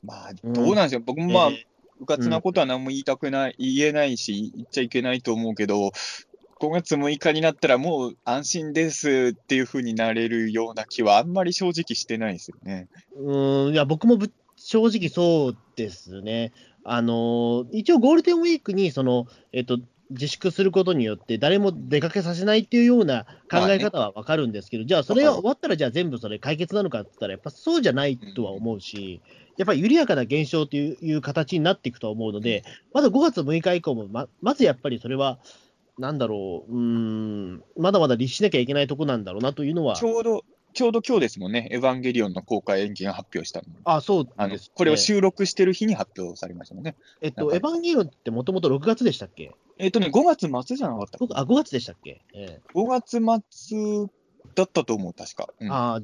まあ、うんどうなんですよ。僕もまあ、えうかつなことは何も言いたくない、言えないし、言っちゃいけないと思うけど、5月6日になったらもう安心ですっていう風になれるような気はあんまり正直してないですよね。うーん、いや、僕もぶ正直そうですね。あのー一応ゴールデンウィークに、その、えっと、自粛することによって、誰も出かけさせないっていうような考え方はわかるんですけど、じゃあ、それが終わったら、じゃあ全部それ解決なのかって言ったら、やっぱそうじゃないとは思うし、やっぱり緩やかな減少という形になっていくとは思うので、まだ5月6日以降もま、まずやっぱりそれは、なんだろう、うーん、まだまだ律しなきゃいけないとこなんだろうなというのはち、ょうど、ちょうど今日ですもんね、エヴァンゲリオンの公開延期が発表したの。あ、そうあのです、ね。これを収録してる日に発表されましたもんね。えっと、エヴァンゲリオンってもともと6月でしたっけ？えっ、とね、5月末じゃなかった僕あ、5月でしたっけ、え ?5 月末だったと思う、確か。うんえあ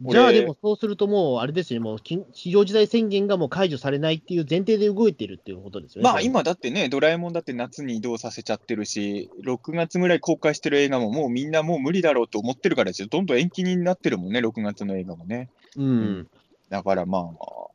じゃあでもそうするともう、あれですよね、もう緊非常事態宣言がもう解除されないっていう前提で動いてるっていうことですよね。まあ今だってね、ドラえもんだって夏に移動させちゃってるし、6月ぐらい公開してる映画ももうみんなもう無理だろうと思ってるからですよ。どんどん延期になってるもんね、6月の映画もね。うん。だからまあ、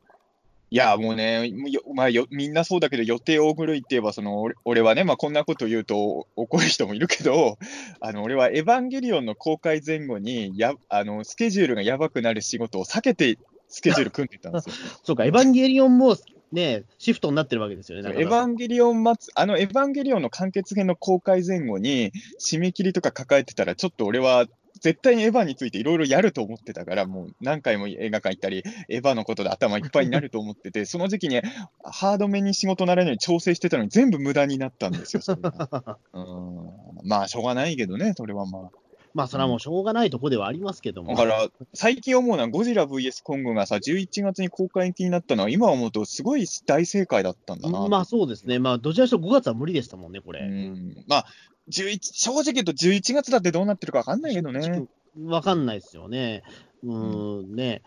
いや、もうね、よまあ、よみんなそうだけど、予定大狂いって言えば、その俺俺はね、まあ、こんなこと言うと怒る人もいるけど、あの俺はエヴァンゲリオンの公開前後にやあの、スケジュールがやばくなる仕事を避けて、スケジュール組んでたんですよ。そうか、エヴァンゲリオンもね、シフトになってるわけですよね。エヴァンゲリオン末、あのエヴァンゲリオンの完結編の公開前後に、締め切りとか抱えてたら、ちょっと俺は絶対にエヴァについていろいろやると思ってたから、もう何回も映画館行ったり、エヴァのことで頭いっぱいになると思ってて、その時期にハードめに仕事ならないように調整してたのに、全部無駄になったんですよ、それが うんまあ、しょうがないけどね、それはままあ、それはもうしょうがないとこではありますけどあ。も。だから、最近思うのは、ゴジラ VS コングがさ、11月に公開になったのは、今思うと、すごい大正解だったんだな。まあそうですね、まあ、どちらにしろ5月は無理でしたもんね、これ。うんまあ、11正直言うと11月だってどうなってるか分かんないけどね。わかんないですよね。うーん、ね。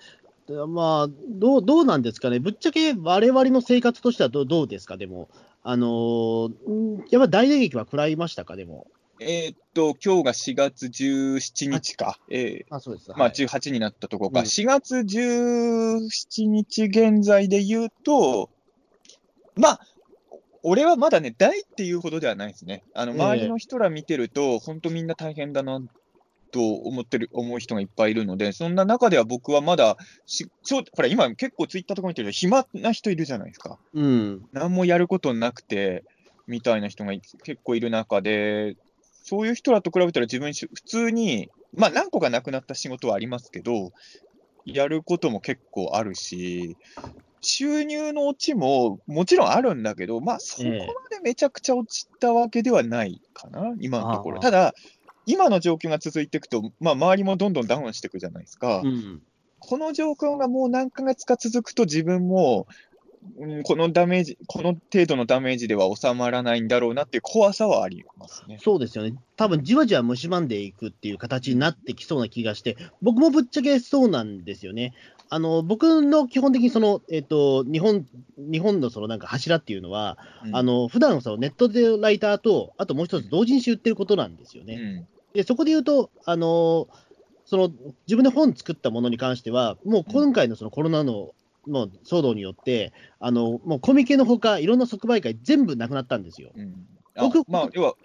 でまあ、どう、どうなんですかね。ぶっちゃけ我々の生活としてはどうどうですか、でも。あのーんやっぱ大打撃は食らいましたか、でも。えーっと、今日が4月17日か。えーあ、そうです。まあ、はい18になったところか、うん4月17日現在で言うと、まあ、俺はまだね、大っていうほどではないですね。あのええ周りの人ら見てると、本当みんな大変だなと思ってる、思う人がいっぱいいるので、そんな中では僕はまだし、ちょほら、今結構ツイッターとか見てると、暇な人いるじゃないですか。うん。何もやることなくて、みたいな人がい結構いる中で、そういう人らと比べたら自分し、普通に、まあ何個かなくなった仕事はありますけど、やることも結構あるし、収入の落ちももちろんあるんだけど、まあそこまでめちゃくちゃ落ちたわけではないかな、今のところ。ただ、今の状況が続いていくと、まあ周りもどんどんダウンしていくじゃないですか。うん。この状況がもう何ヶ月か続くと自分も、うん、このダメージ、この程度のダメージでは収まらないんだろうなっていう怖さはありますね。そうですよね。多分じわじわ蝕んでいくっていう形になってきそうな気がして、僕もぶっちゃけそうなんですよね。あの、僕の基本的にその、えっ、と、日本、日本のそのなんか柱っていうのは、うんあ、の、普段そのネットでライターと、あともう一つ同時に知ってることなんですよね。うんで、そこで言うと、あのその自分で本作ったものに関しては、もう今回のそのコロナのもう騒動によって、あのもうコミケのほか、いろんな即売会全部なくなったんですよ。うんあ僕まあ、要は、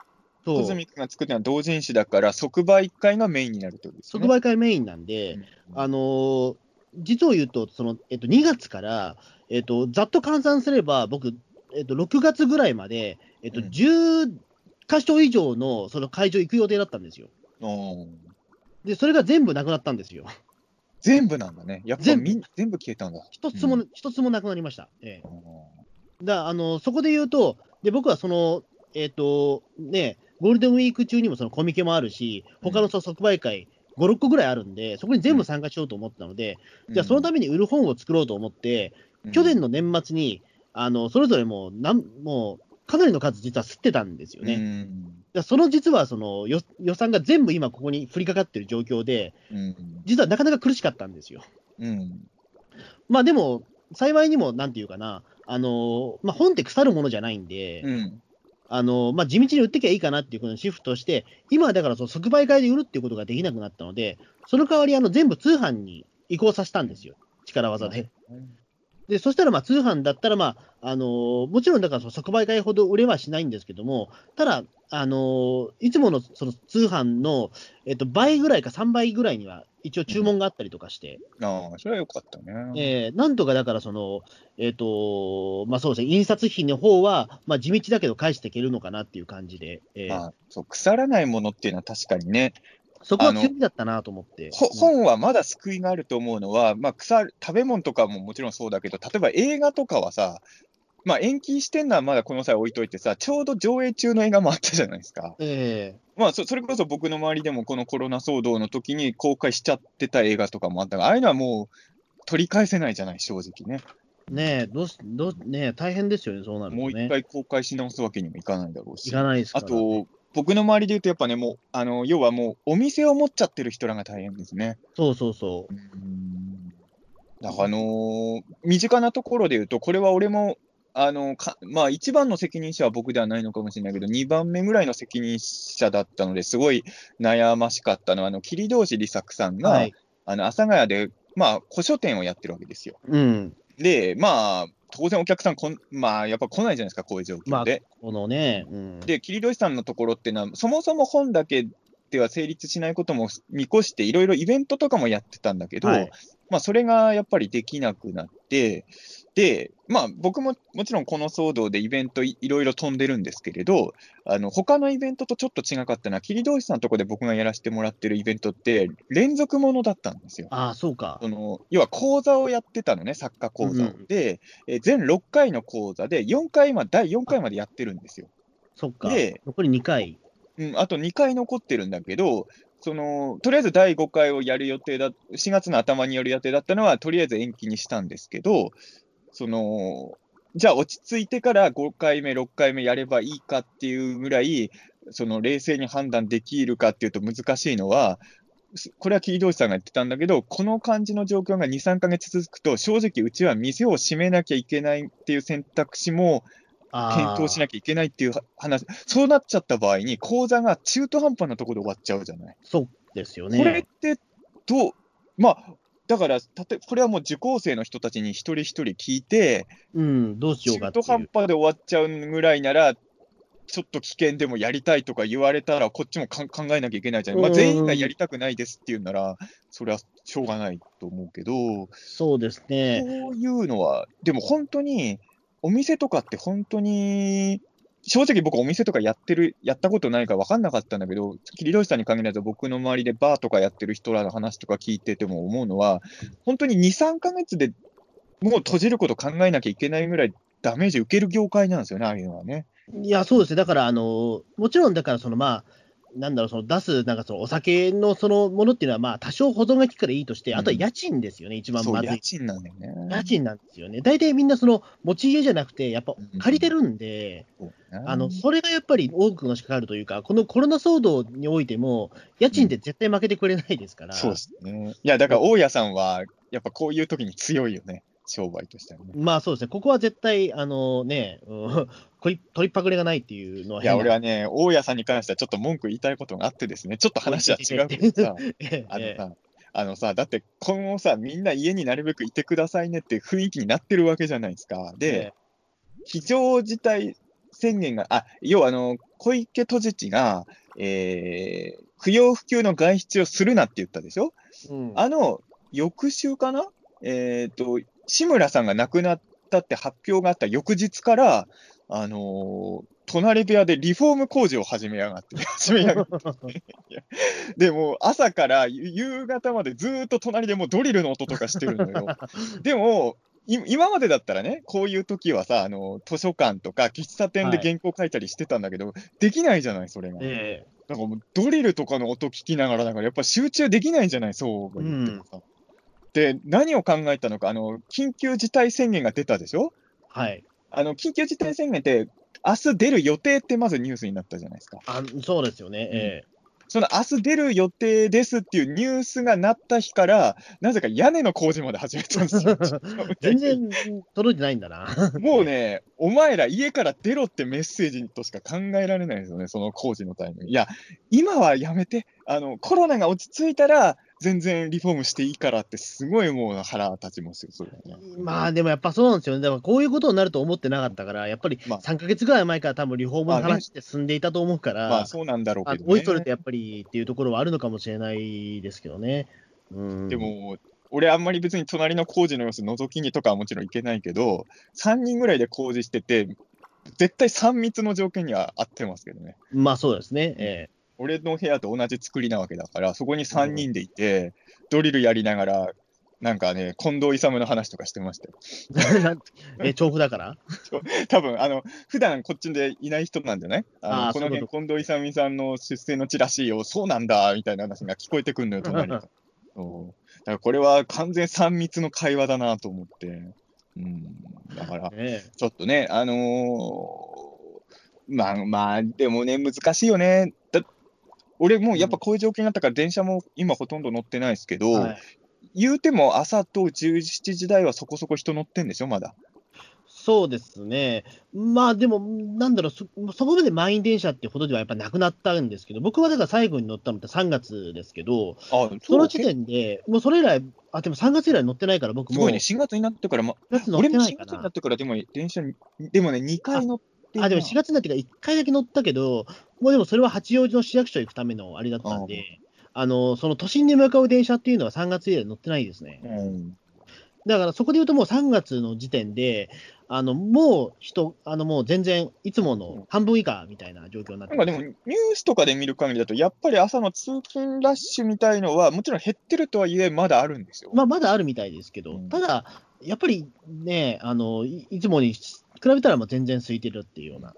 コズミックが作ってるのは同人誌だから、即売会がメインになるとね。即売会メインなんで、うんあの実を言うと、そのえっと、2月から、えっと、ざっと換算すれば、僕、えっと、6月ぐらいまで、えっと、うん10箇所以上のその会場行く予定だったんですよ。うんで、それが全部なくなったんですよ。全部なんだね。やっぱ全部全部消えたんだ。一つも、うん一つもなくなりました。ええうんだあのそこで言うと、で僕はその、えっ、と、ね、ゴールデンウィーク中にもそのコミケもあるし、他のその即売会、5、6個ぐらいあるんで、そこに全部参加しようと思ったので、じゃあそのために売る本を作ろうと思って、去年の年末に、あのそれぞれもうなん、もうかなりの数、実は吸ってたんですよね。ね。だその実はその予予算が全部今、ここに降りかかってる状況で、うん。実はなかなか苦しかったんですよ。うん。まあでも、幸いにも、なんていうかな、あのまあ、本って腐るものじゃないんで、うん。あのまあ、地道に売ってきゃいいかなっていうことにシフトして、今はだからその即売会で売るっていうことができなくなったので、その代わりあの全部通販に移行させたんですよ、力技で。でそしたらまあ通販だったら、まああのーもちろんだからその即売会ほど売れはしないんですけども、ただ、あのーいつものその通販の、えっと、倍ぐらいか3倍ぐらいには一応注文があったりとかして、ああ、それはよかったね。えーなんとかだからその、えっとまあ、そうですね、印刷費の方は、まあ、地道だけど返していけるのかなっていう感じで、えー。まあ、そう腐らないものっていうのは確かにね、そこは強みだったなと思って。本はまだ救いがあると思うのは、まあ、腐る食べ物とかももちろんそうだけど、例えば映画とかはさ、まあ延期してんのはまだこの際置いといてさ、ちょうど上映中の映画もあったじゃないですか。えまあそ、それこそ僕の周りでもこのコロナ騒動の時に公開しちゃってた映画とかもあったが、ああいうのはもう取り返せないじゃない、正直ね。えねえ、どうし、どう、ねえ、大変ですよね、そうなるとね。もう一回公開し直すわけにもいかないだろうし。いかないですかね。と、僕の周りで言うと、やっぱね、もう、あの、要はもう、お店を持っちゃってる人らが大変ですね。そうそうそう。だから、あのー身近なところで言うと、これは俺も、あのかまあ、一番の責任者は僕ではないのかもしれないけど、2番目ぐらいの責任者だったのですごい悩ましかったのは、あの桐堂寺利作さんが、はい。あの阿佐ヶ谷で、まあ、古書店をやってるわけですよ。うん。で、まあ、当然お客さんこん、まあ、やっぱ来ないじゃないですか、こういう状況で。このね、うん。で、桐戸さんのところっていうのは、そもそも本だけでは成立しないことも見越して、いろいろイベントとかもやってたんだけど、はいまあ、それがやっぱりできなくなって、で、まあ、僕ももちろんこの騒動でイベントいいろいろ飛んでるんですけれど、あの他のイベントとちょっと違かったのは、桐戸さんのところで僕がやらせてもらってるイベントって、連続ものだったんですよ。ああ、そうか。その要は講座をやってたのね、作家講座を。うんで、えー全6回の講座で、4回ま第4回までやってるんですよ。そっか。で残り2回。うん、あと2回残ってるんだけど、そのとりあえず第5回をやる予定だ、4月の頭にやる予定だったのは、とりあえず延期にしたんですけど、そのじゃあ落ち着いてから5回目、6回目やればいいかっていうぐらい、その冷静に判断できるかっていうと難しいのは、すこれは桐堂さんが言ってたんだけど、この感じの状況が2、3ヶ月続くと、正直、うちは店を閉めなきゃいけないっていう選択肢も。検討しなきゃいけないっていう話、そうなっちゃった場合に、講座が中途半端なところで終わっちゃうじゃない。そうですよね。これってどう、まあ、だから、たとこれはもう受講生の人たちに一人一人聞いて、うん、どうしようかっていう。中途半端で終わっちゃうぐらいなら、ちょっと危険でもやりたいとか言われたら、こっちも考えなきゃいけないじゃない。まあ、うん全員がやりたくないですっていうなら、それはしょうがないと思うけど、そうですね。こういうのは、でも本当に、お店とかって本当に、正直僕、お店とかやってる、やったことないから分かんなかったんだけど、桐戸さんに限らず、僕の周りでバーとかやってる人らの話とか聞いてても思うのは、本当に2、3ヶ月でもう閉じること考えなきゃいけないぐらいダメージ受ける業界なんですよね、ああいうのはね。いや、そうですね。だから、あの、もちろん、だから、その、まあ、なんだろう、その出す、なんかそのお酒のそのものっていうのは、まあ、多少保存が効くからいいとして、うんあとは家賃ですよね、一番まずい。家賃なんだよね。家賃なんですよね。大体みんな、その、持ち家じゃなくて、やっぱうん借りてるんで、あの、それがやっぱり多くのしかかるというか、このコロナ騒動においても、家賃って絶対負けてくれないですから。そうですね。いや、だから、大家さんは、やっぱこういう時に強いよね、商売としてはね。まあそうですね、ここは絶対、あのね、うん、取りっぱぐれがないっていうのはいや、俺はね、大家さんに関してはちょっと文句言いたいことがあってですね、ちょっと話は違うけどさ、ええあのええさ、あのさ、だって今後さ、みんな家になるべくいてくださいねって雰囲気になってるわけじゃないですか。で、非常事態宣言が、あ、要はあの、小池都知事が、えー不要不急の外出をするなって言ったでしょ？うん。あの、翌週かな？えっ、と、志村さんが亡くなったって発表があった翌日から、あのー隣部屋でリフォーム工事を始めやがって、始めやがって。でもう朝から夕夕方までずーっと隣でもうドリルの音とかしてるのよ。でも、い今までだったらね、こういう時はさ、あの図書館とか喫茶店で原稿書いたりしてたんだけど、できないじゃない、それが。ええなんかもうドリルとかの音聞きながら、だからやっぱ集中できないじゃない、そうは言ってもさ。で、何を考えたのか、あの、緊急事態宣言が出たでしょ？はいあの、緊急事態宣言って、明日出る予定ってまずニュースになったじゃないですか。あそうですよね、えその明日出る予定ですっていうニュースがなった日から、なぜか屋根の工事まで始めたんですよ。え 全然届いてないんだな。もうね、お前ら家から出ろってメッセージとしか考えられないですよね、その工事のタイミング。いや、今はやめて、あの、コロナが落ち着いたら、全然リフォームしていいからって、すごいもう腹立ちますよ、それはね。まあでもやっぱそうなんですよね。だからこういうことになると思ってなかったから、やっぱりまあ3ヶ月ぐらい前から多分リフォームの話って進んでいたと思うから、まあそうなんだろうあけど、ね。おいそれてやっぱりっていうところはあるのかもしれないですけどね。うん、でも、俺あんまり別に隣の工事の様子覗きにとかはもちろんいけないけど、3人ぐらいで工事してて、絶対3密の条件には合ってますけどね。まあそうですね。え俺の部屋と同じ作りなわけだから、そこに3人でいて、ドリルやりながら、なんかね、近藤勇の話とかしてましたよ。え、調布だから？多分あの普段こっちでいない人なんじゃない？あのこの辺、近藤勇さんの出世の地らしいよ、そうなんだみたいな話が聞こえてくるのよ、隣から。そうだからこれは完全3密の会話だなと思って。うん、だから、ねちょっとね、あのーまあまあ、でもね、難しいよね。だ俺もうやっぱこういう状況になったから、電車も今ほとんど乗ってないですけど、はい言うても朝と17時台はそこそこ人乗ってんでしょ、まだ。そうですね。まあでも、なんだろうそ、そこまで満員電車ってほどではやっぱなくなったんですけど、僕はだから最後に乗ったのって3月ですけど、あその時点で、もうそれ以来、あ、でも3月以来乗ってないから、僕も、すごいね、4月になってから、ま、4月乗っ俺も4てないかな月になっ。てから、でも電車に、でもね、2回乗ってあ、でも4月になってから1回だけ乗ったけど、もうでもそれは八王子の市役所行くためのあれだったんで、あの、その都心に向かう電車っていうのは3月以来乗ってないですね。うん、だからそこで言うともう3月の時点で、あの、もう人、あの、もう全然いつもの半分以下みたいな状況になってなんかでも、ニュースとかで見る限りだと、やっぱり朝の通勤ラッシュみたいのは、もちろん減ってるとはいえ、まだあるんですよ。まあ、まだあるみたいですけど、うん。ただ、やっぱりね、あのいいつもに比べたらもう全然空いてるっていうような。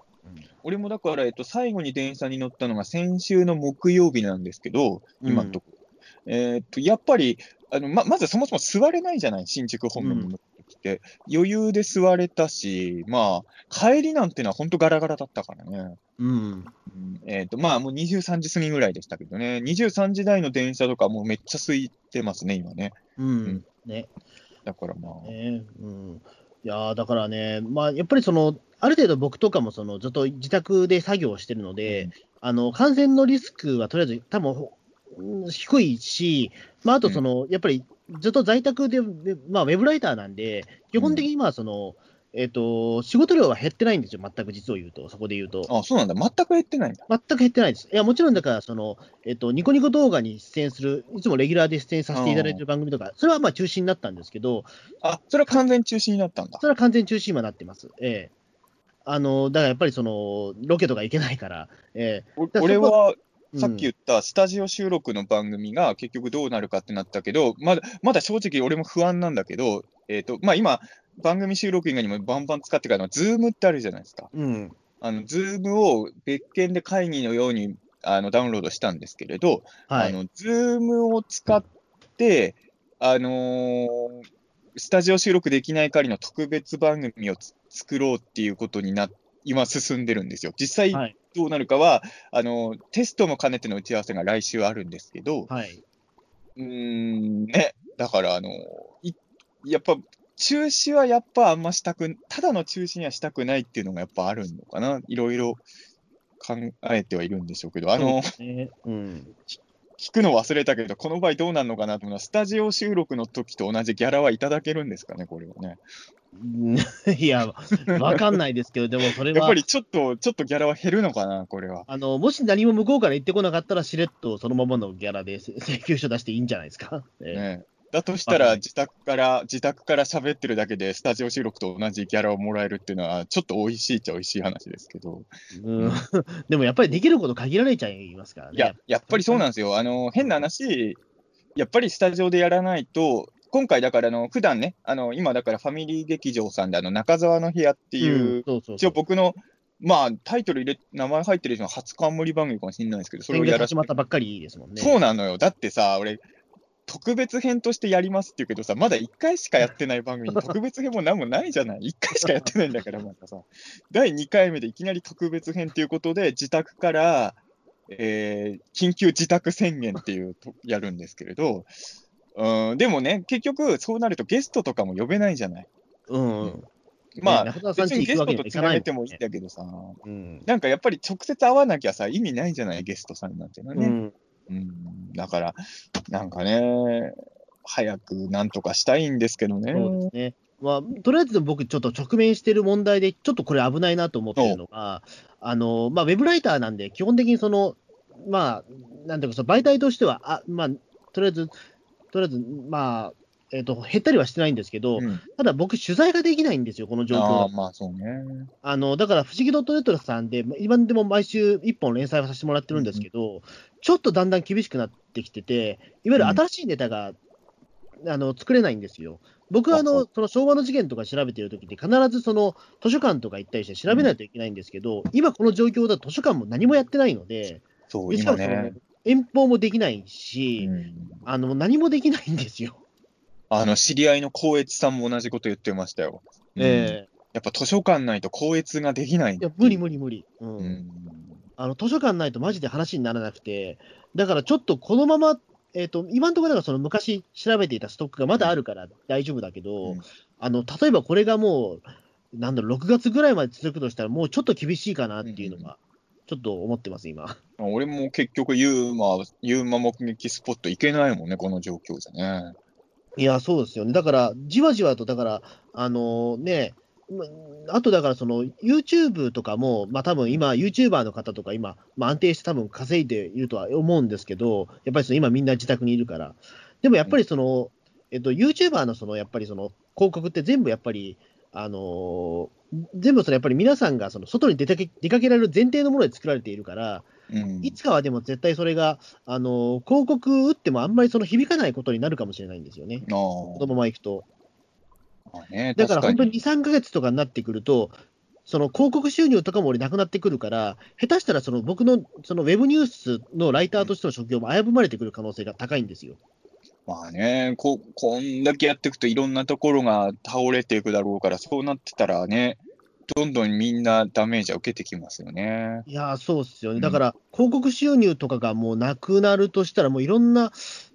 俺もだから、えっと、最後に電車に乗ったのが先週の木曜日なんですけど、今のとこ。ろ。えーっと、やっぱり、あのままずそもそも座れないじゃない、新宿方面に乗ってきて、余裕で座れたし、まあ、帰りなんてのは本当ガラガラだったからね。うん、うん。えーっと、まあ、もう23時過ぎぐらいでしたけどね、23時台の電車とかもうめっちゃ空いてますね、今ね。うん、ん。ね。だからまあ、ね。うん、いやーだからね、まあ、やっぱりその、ある程度僕とかもそのずっと自宅で作業をしてるので、あの感染のリスクはとりあえず多分うん低いし、まあ、あとその、やっぱりずっと在宅で、でまあ、ウェブライターなんで、基本的にまあその、えっと仕事量は減ってないんですよ、全く実を言うと、そこで言うと。あ、そうなんだ、全く減ってないんだ。全く減ってないです。いや、もちろんだから、その、えっと、ニコニコ動画に出演する、いつもレギュラーで出演させていただいている番組とか、それはまあ中止になったんですけど、あ、それは完全中止になったんだ。それは完全中止にはなってます。ええあの、だからやっぱりその、ロケとか行けないから、えおだ俺はえさっき言ったスタジオ収録の番組が結局どうなるかってなったけど、まだまだ正直俺も不安なんだけど、えーとまあ、今、番組収録以外にもバンバン使ってからの、ズームってあるじゃないですか。うん、うん、あのズームを別件で会議のようにあのダウンロードしたんですけれど、はい。あのズームを使って、あのースタジオ収録できない代わりの特別番組をつ作ろうっていうことにな今進んでるんですよ。実際はい。どうなるかは、あのテストも兼ねての打ち合わせが来週あるんですけど、はい。うーん、ね、だから、あのいやっぱ、中止はやっぱあんましたく、ただの中止にはしたくないっていうのがやっぱあるのかな、いろいろ考えてはいるんでしょうけど、あの、ねうん。聞くの忘れたけど、この場合どうなるのかなと思うのは、スタジオ収録の時と同じギャラはいただけるんですかね、これはね。う んいや、わかんないですけど、でもそれはやっぱ、りちょっと、ちょっとギャラは減るのかな、これは。あの、もし何も向こうから言ってこなかったら、しれっとそのままのギャラで請請求書出していいんじゃないですか？ええね、だとしたら、はい自宅から、自宅から喋ってるだけで、スタジオ収録と同じギャラをもらえるっていうのは、ちょっと美味しいっちゃ美味しい話ですけど、うん、でもやっぱりできること限られちゃいますからね。いや、やっぱりそうなんですよ。あの、変な話、やっぱりスタジオでやらないと、今回だからあの、普段ね、あの、今だからファミリー劇場さんで、あの、中澤の部屋っていう、一応僕の、まあ、タイトル入れ、名前入ってる人の初冠番組かもしれないですけど、それをやらせて始まったばっかりですもんね。そうなのよ。だってさ、俺、特別編としてやりますって言うけどさ、まだ1回しかやってない番組に特別編も何もないじゃない。1回しかやってないんだから、またさ。第2回目でいきなり特別編っていうことで、自宅から、えー緊急自宅宣言っていうとやるんですけれど、うん、でもね、結局、そうなるとゲストとかも呼べないじゃない。うん。まあ、ね別にゲストとつなげてもいいもんだけどさ、うん。なんかやっぱり直接会わなきゃさ、意味ないじゃない、ゲストさんなんてのはね。うんうん、だから、なんかね、早くなんとかしたいんですけどね。そうですね。まあ、とりあえず僕、ちょっと直面している問題で、ちょっとこれ危ないなと思ってるのが、あの、まあ、ウェブライターなんで、基本的にその、まあ、なんていうか、その媒体としては、あまあ、とりあえず、とりあえず、まあ、えっ、と、減ったりはしてないんですけど、うんただ僕、取材ができないんですよ、この状況あまあそうね。あの、だから、不思議ドットネットさんで、今でも毎週1本連載をさせてもらってるんですけど、ちょっとだんだん厳しくなってきてて、いわゆる新しいネタがあの作れないんですよ。僕はあのその昭和の事件とか調べてるときって、必ずその図書館とか行ったりして調べないといけないんですけど、今この状況だと図書館も何もやってないので、そう、今ね。遠方もできないし、うんあの何もできないんですよ。あの、知り合いの光悦さんも同じこと言ってましたよ。うんえやっぱ図書館ないと光悦ができないえいや無理理。無理無理、うんうん。あの。図書館ないとマジで話にならなくて、だからちょっとこのまま、えっと今のところだからその昔調べていたストックがまだあるから大丈夫だけど、うんあの例えばこれがもう、なんだろう、6月ぐらいまで続くとしたら、もうちょっと厳しいかなっていうのが、ちょっと思ってます、今。俺も結局ユーマ、ユーマ目撃スポット行けないもんね、この状況じゃね。いや、そうですよね。だから、じわじわと、だから、あのね、まあとだから、その YouTube とかも、まあ多分今、YouTuber の方とか今、まあ、安定して多分稼いでいるとは思うんですけど、やっぱりその今みんな自宅にいるから。でもやっぱりその、えっと、YouTuber のその、やっぱりその広告って全部やっぱり、あのー全部そのやっぱり皆さんがその外に出かけ出かけられる前提のもので作られているから、うん。いつかはでも絶対それが、あのー広告打ってもあんまりその響かないことになるかもしれないんですよね。あこのままいくと。あね、だから本当に確2、3ヶ月とかになってくると、その広告収入とかも俺なくなってくるから、下手したらその僕のそのウェブニュースのライターとしての職業も危ぶまれてくる可能性が高いんですよ。まあねこ、こんだけやっていくといろんなところが倒れていくだろうから、そうなってたらね、どんどんみんなダメージは受けてきますよね。いやー、そうっすよね。うんだから、広告収入とかがもうなくなるとしたら、もういろんな、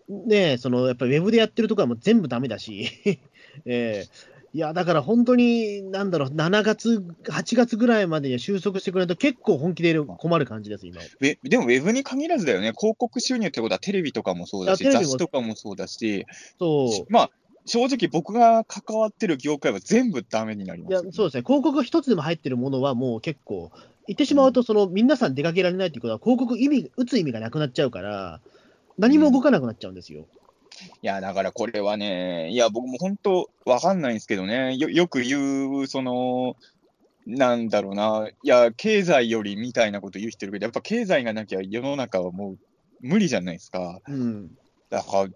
ね、そのやっぱりウェブでやってるところはもう全部ダメだし、えーいや、だから本当に、なんだろう、7月、8月ぐらいまでには収束してくれると、結構本気で困る感じです、今。ウェでもウェブに限らずだよね、広告収入ってことはテレビとかもそうだし、あテレビも雑誌とかもそうだし、そう。まあ、正直僕が関わってる業界は全部ダメになりますよ、いや、そうですね、広告一つでも入ってるものは、もう結構、言ってしまうと、その皆さん出かけられないということは、広告意味、打つ意味がなくなっちゃうから、何も動かなくなっちゃうんですよ。いや、だからこれはね、いや、僕も本当わかんないんですけどね、よよく言う、その、なんだろうな、いや、経済よりみたいなこと言う人いるけど、やっぱ経済がなきゃ世の中はもう無理じゃないですか。うん。だから、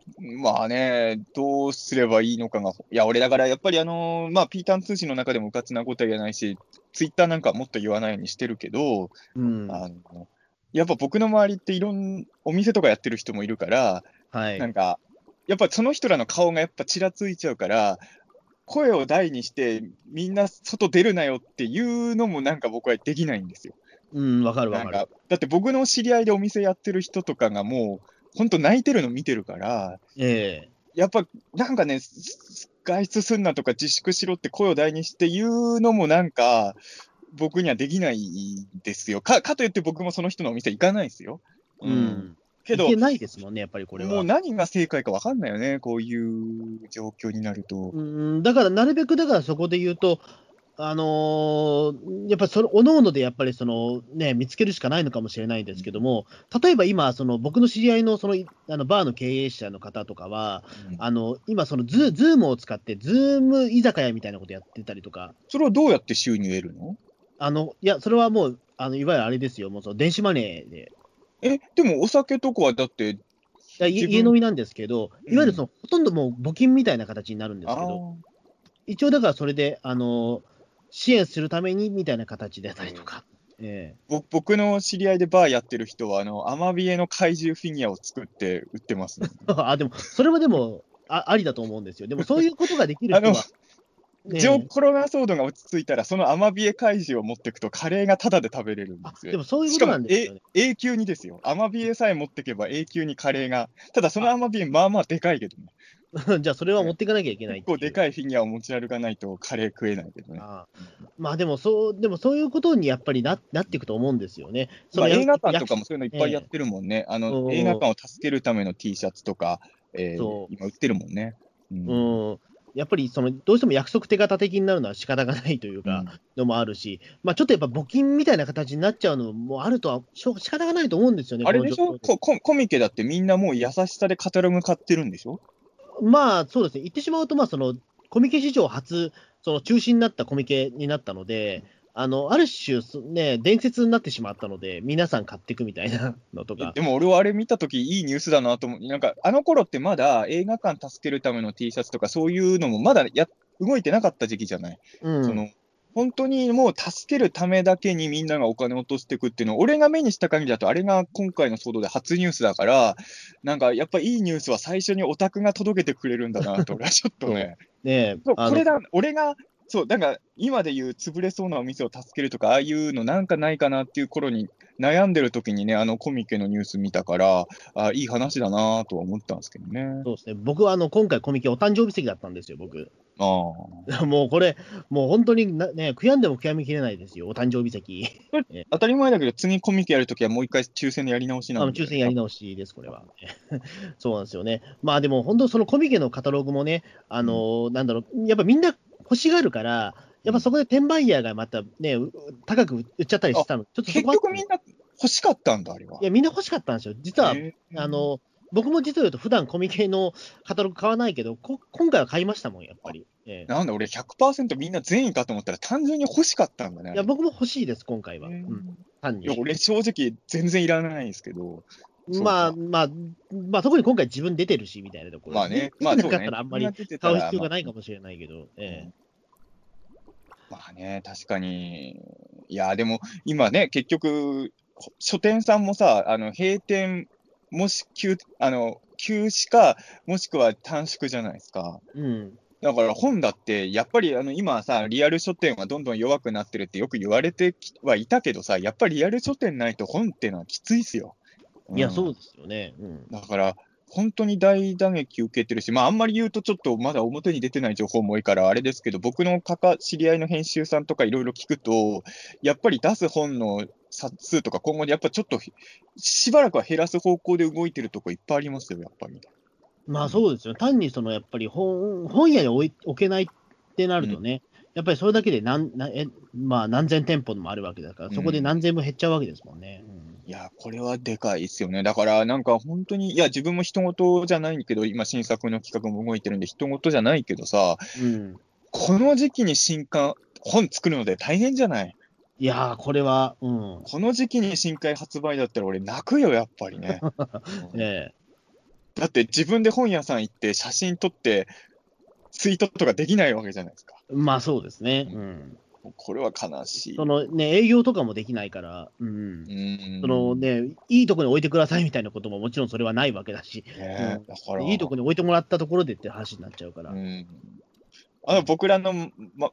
まあね、どうすればいいのかが、いや、俺だからやっぱりあの、まあ、ピータン通信の中でもうかつなことは言えないし、ツイッターなんかはもっと言わないようにしてるけど、うん。あのやっぱ僕の周りっていろんお店とかやってる人もいるから、はい。なんか、やっぱその人らの顔がやっぱちらついちゃうから、声を大にして、みんな外出るなよっていうのもなんか僕はできないんですよ。うん、わかるわかる。なんか、だって僕の知り合いでお店やってる人とかがもう、本当泣いてるの見てるから、えやっぱなんかね、す外出すんなとか自粛しろって声を大にして言うのもなんか、僕にはできないですよ。かかといって僕もその人のお店行かないですよ。えうん。けどないですもんね、やっぱりこれは。もう何が正解か分かんないよね、こういう状況になると。うん、だから、なるべく、だからそこで言うと、あのーやっぱりその、おのおのでやっぱりその、ね、見つけるしかないのかもしれないんですけども、例えば今、その僕の知り合いのそのいあのバーの経営者の方とかは、あの今、そのズズームを使って、ズーム居酒屋みたいなことやってたりとか、それはどうやって収入得るの？あのいや、それはもう、あのいわゆるあれですよ、もうその電子マネーで、え、でもお酒とかはだって、家飲みなんですけど、うん。いわゆるその、ほとんどもう募金みたいな形になるんですあけど、ー。一応だからそれで、あの支援するためにみたいな形でたりとか。えぼ僕の知り合いでバーやってる人は、あの、アマビエの怪獣フィギュアを作って売ってます、ね。え あでも、それはでもあ、ありだと思うんですよ。でも、そういうことができる人 あのは、ねコロナ騒動が落ち着いたら、そのアマビエ怪獣を持っていくと、カレーがタダで食べれるんあですよ。でもそういうことなんですよね。え永久にですよ。アマビエさえ持っていけば永久にカレーが。ただそのアマビエ、まあまあでかいけどね。じゃあ、それは持っていかなきゃいけない結構でいかいフィギュアを持ち歩かないとカレー食えないけどね。う。ああまあでもそう、でもそういうことにやっぱりななっていくと思うんですよね。まあ映画館とかもそういうのいっぱいやってるもんね。あうの、ん映画館を助けるための T シャツとか、えー今売ってるもんね。うんうん、やっぱりそのどうしても約束手形的になるのは仕方がないというか、のもあるし、まあ、ちょっとやっぱ募金みたいな形になっちゃうのもあるとはしょ仕方がないと思うんですよね、あれでしょ？コココミケだってみんなもう優しさでカタログ買ってるんでしょ？まあそうですね、言ってしまうと、まあ、そのコミケ史上初、その中止になったコミケになったので、あの、ある種、そね、伝説になってしまったので、皆さん買っていくみたいなのとか。でも俺はあれ見たとき、いいニュースだなと思う。なんか、あの頃ってまだ映画館助けるための T シャツとか、そういうのもまだや動いてなかった時期じゃない？うん、その本当にもう助けるためだけにみんながお金を落としていくっていうのを、俺が目にした限りだと、あれが今回の騒動で初ニュースだから、なんかやっぱいいニュースは最初にオタクが届けてくれるんだなと、俺はちょっとね、ねそうこれだ、俺が、そう、なんか今で言う潰れそうなお店を助けるとか、ああいうのなんかないかなっていう頃に悩んでる時にね、あのコミケのニュース見たから、あいい話だなとは思ったんですけどね。そうですね。僕はあの、今回コミケお誕生日席だったんですよ、僕。ああ。もうこれ、もう本当になね、悔やんでも悔やみきれないですよ、お誕生日席。当たり前だけど、次コミケやるときはもう一回抽選でやり直しあなんで。の抽選やり直しです、これは。そうなんですよね。まあでも、本当、そのコミケのカタログもね、あのなんだろう、やっぱみんな欲しがるから、やっぱそこで転売ヤーがまたね、う高く売っちゃったりしたの、ちょっとそ結こは局みんな欲しかったんだ、あれは。いや、みんな欲しかったんですよ。実は、あ、の、僕も実を言うと、普段コミケのカタログ買わないけど、こ今回は買いましたもん、やっぱり。ええなんだ、俺100%みんな善意かと思ったら単純に欲しかったんだね。いや、僕も欲しいです、今回は。うん、単にいや。俺正直全然いらないんですけど。まあ、かまあ、まあ、特に今回自分出てるし、みたいなところ。まあね、まあね。ったらあんまり買う必要がないかもしれないけど、えまあね、確かに。いや、でも今ね、結局、書店さんもさ、あの閉店、もし休あの休止か、もしくは短縮じゃないですか。えうん。だから本だって、やっぱりあの今さ、リアル書店はどんどん弱くなってるってよく言われてきはいたけどさ、やっぱりリアル書店ないと本ってのはきついっすよ。いや、んそうですよね。うん。だから、本当に大打撃受けてるし、まあ、あんまり言うとちょっとまだ表に出てない情報も多いから、あれですけど、僕のかか知り合いの編集さんとかいろいろ聞くと、やっぱり出す本の冊数とか、今後やっぱちょっとしばらくは減らす方向で動いてるとこいっぱいありますよ、やっぱり。まあそうですよ。単にそのやっぱり本本屋に置い置けないってなるとね、やっぱりそれだけで何なえ、まあ、何千店舗もあるわけだから、そこで何千も減っちゃうわけですもんね。うんいや、これはでかいですよね。だから、なんか本当に、いや、自分も人事じゃないけど、今、新作の企画も動いてるんで、人事じゃないけどさ、うん、この時期に新刊、本作るので大変じゃない？いやー、これは、うん。この時期に新刊発売だったら俺泣くよ、やっぱりね。う んえだって自分で本屋さん行って写真撮ってツイートとかできないわけじゃないですか。えまあそうですね。うん。これは悲しい。そのね、営業とかもできないから、うんう。ーんそのね、いいとこに置いてくださいみたいなことももちろんそれはないわけだし、ねだから、いいとこに置いてもらったところでって話になっちゃうから。うんあの僕らの、ま、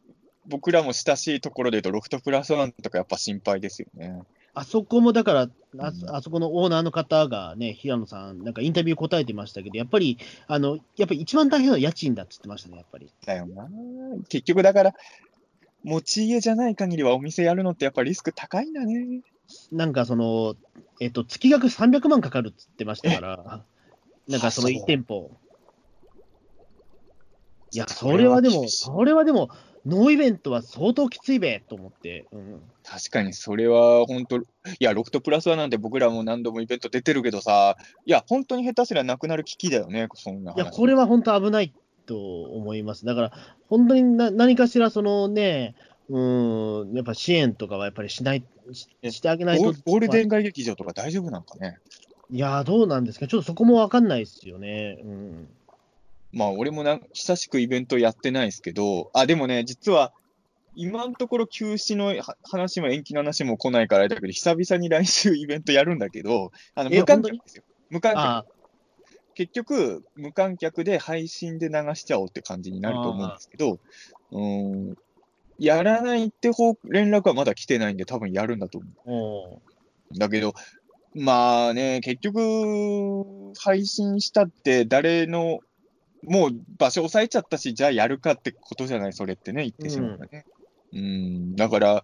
僕らも親しいところで言うと、ロフトプラスワンとかやっぱ心配ですよね。あそこもだから、あうんあそこのオーナーの方がね、平野さん、なんかインタビュー答えてましたけど、やっぱり、あの、やっぱり一番大変なのは家賃だって言ってましたね、やっぱり。だよな。結局だから、持ち家じゃない限りはお店やるのってやっぱリスク高いんだね。なんかその、えっと、月額300万かかるって言ってましたから、なんかそのあそう1店舗。いや、それはでも、それはでも、ノーイベントは相当きついべと思って、うん、確かにそれは本当、いや、ロフトプラスワンなんて僕らも何度もイベント出てるけどさ、いや、本当に下手すりゃなくなる危機だよね、そんない話。や、これは本当危ないと思います。だから、本当にな何かしら、そのね、うん、やっぱ支援とかはやっぱりしない、しえしてあげないと。ゴールデン街劇場とか大丈夫なんかね？いや、どうなんですか、ちょっとそこもわかんないですよね。うん、まあ、俺もな久しくイベントやってないですけど、あ、でもね、実は、今のところ休止のは話も延期の話も来ないからだけど、久々に来週イベントやるんだけど、あのえ無観客ですよ。無観客。あ結局、無観客で配信で流しちゃおうって感じになると思うんですけど、うーん、やらないって方連絡はまだ来てないんで、多分やるんだと思おう。だけど、まあね、結局、配信したって誰の、もう場所押さえちゃったし、じゃあやるかってことじゃない、それってね、言ってしまうからね。うん、だから、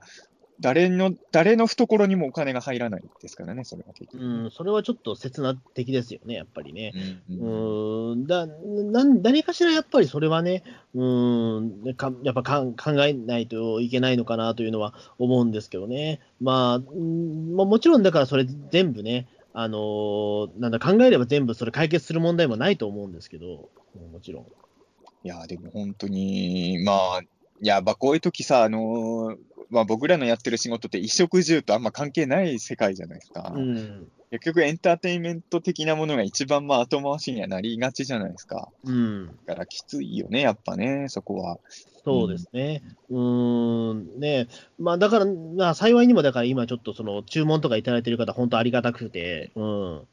誰の、誰の懐にもお金が入らないですからね、それは結局。うん、それはちょっと切な的ですよね、やっぱりね。うんううん。だなん何かしらやっぱりそれはね、うーんかやっぱかん考えないといけないのかなというのは思うんですけどね、まあ、うん。まあ、もちろんだからそれ全部ね、あのーなんだ考えれば全部それ解決する問題もないと思うんですけど、うんもちろん。いや、でも本当に、まあ、いや、まあ、こういう時さ、あのーまあ、僕らのやってる仕事って衣食住とあんま関係ない世界じゃないですか。うん。結局エンターテインメント的なものが一番まあ後回しにはなりがちじゃないですか。うん。だからきついよね、やっぱね、そこは。そうですね。うーん。ねまあだから、まあ幸いにもだから今ちょっとその注文とかいただいてる方、本当ありがたくて、うん。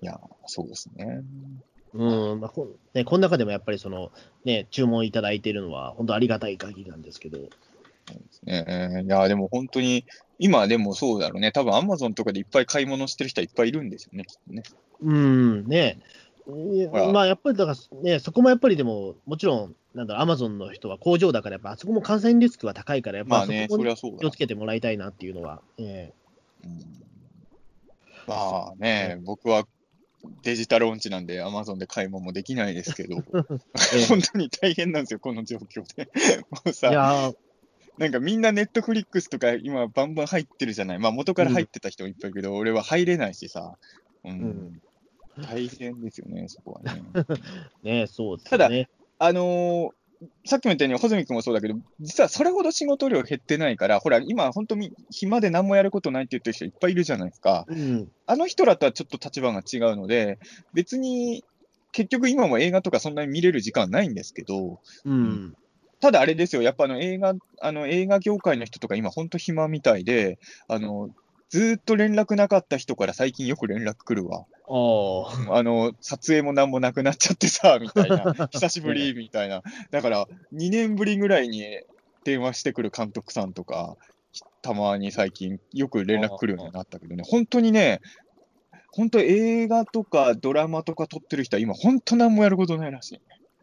いや、そうですね。うん。まあこね、この中でもやっぱりその、ね、注文いただいてるのは本当ありがたい限りなんですけど。ねいや、でも本当に、今でもそうだろうね。多分アマゾンとかでいっぱい買い物してる人はいっぱいいるんですよね、きっとね。うん、ねまあやっぱりだからね、そこもやっぱりでも、もちろん、なんだろう、アマゾンの人は工場だから、やっぱあそこも感染リスクは高いから、やっぱまあね、そ気をつ。けてもらいたいなっていうのは、えうんまあね、僕はデジタル音痴なんで、アマゾンで買い物もできないですけど、ええ本当に大変なんですよ、この状況で。もうさ、なんかみんなネットフリックスとか今バンバン入ってるじゃない。まあ元から入ってた人もいっぱいいるけど、俺は入れないしさ。うん。ん大変ですよね、そこはね。ねそうですただね。あのーさっきも言ったように、穂積君もそうだけど、実はそれほど仕事量減ってないから、ほら、今、本当に暇で何もやることないって言ってる人いっぱいいるじゃないですか。うん、あの人らとはちょっと立場が違うので、別に、結局今も映画とかそんなに見れる時間ないんですけど、うん、ただあれですよ、やっぱあの映画、あの映画業界の人とか今本当暇みたいで、あの、ずーっと連絡なかった人から最近よく連絡来るわ。あの、撮影もなんもなくなっちゃってさ、みたいな。久しぶり、みたいな。だから、2年ぶりぐらいに電話してくる監督さんとか、たまに最近よく連絡来るようになったけどね、本当にね、本当映画とかドラマとか撮ってる人は今本当何もやることないらしい。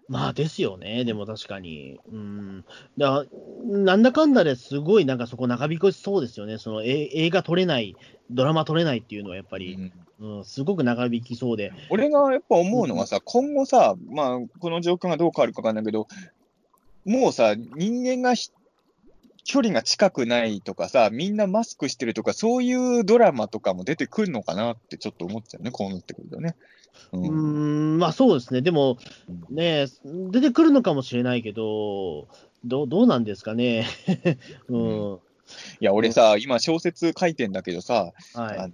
まあですよね、でも確かに。うん。だなんだかんだですごいなんかそこ長引きそうですよね。そのえ映画撮れない、ドラマ撮れないっていうのはやっぱり、うんうん、すごく長引きそうで。俺がやっぱ思うのはさ、今後さ、まあ、この状況がどう変わるかわかんないけど、もうさ、人間がひ距離が近くないとかさ、みんなマスクしてるとか、そういうドラマとかも出てくるのかなってちょっと思っちゃうね、こうなってくるとね。ううーん、まあそうですね。でも、ね、出てくるのかもしれないけど、どうどうなんですかね。うん。いや、俺さ、今小説書いてんだけどさ、はい。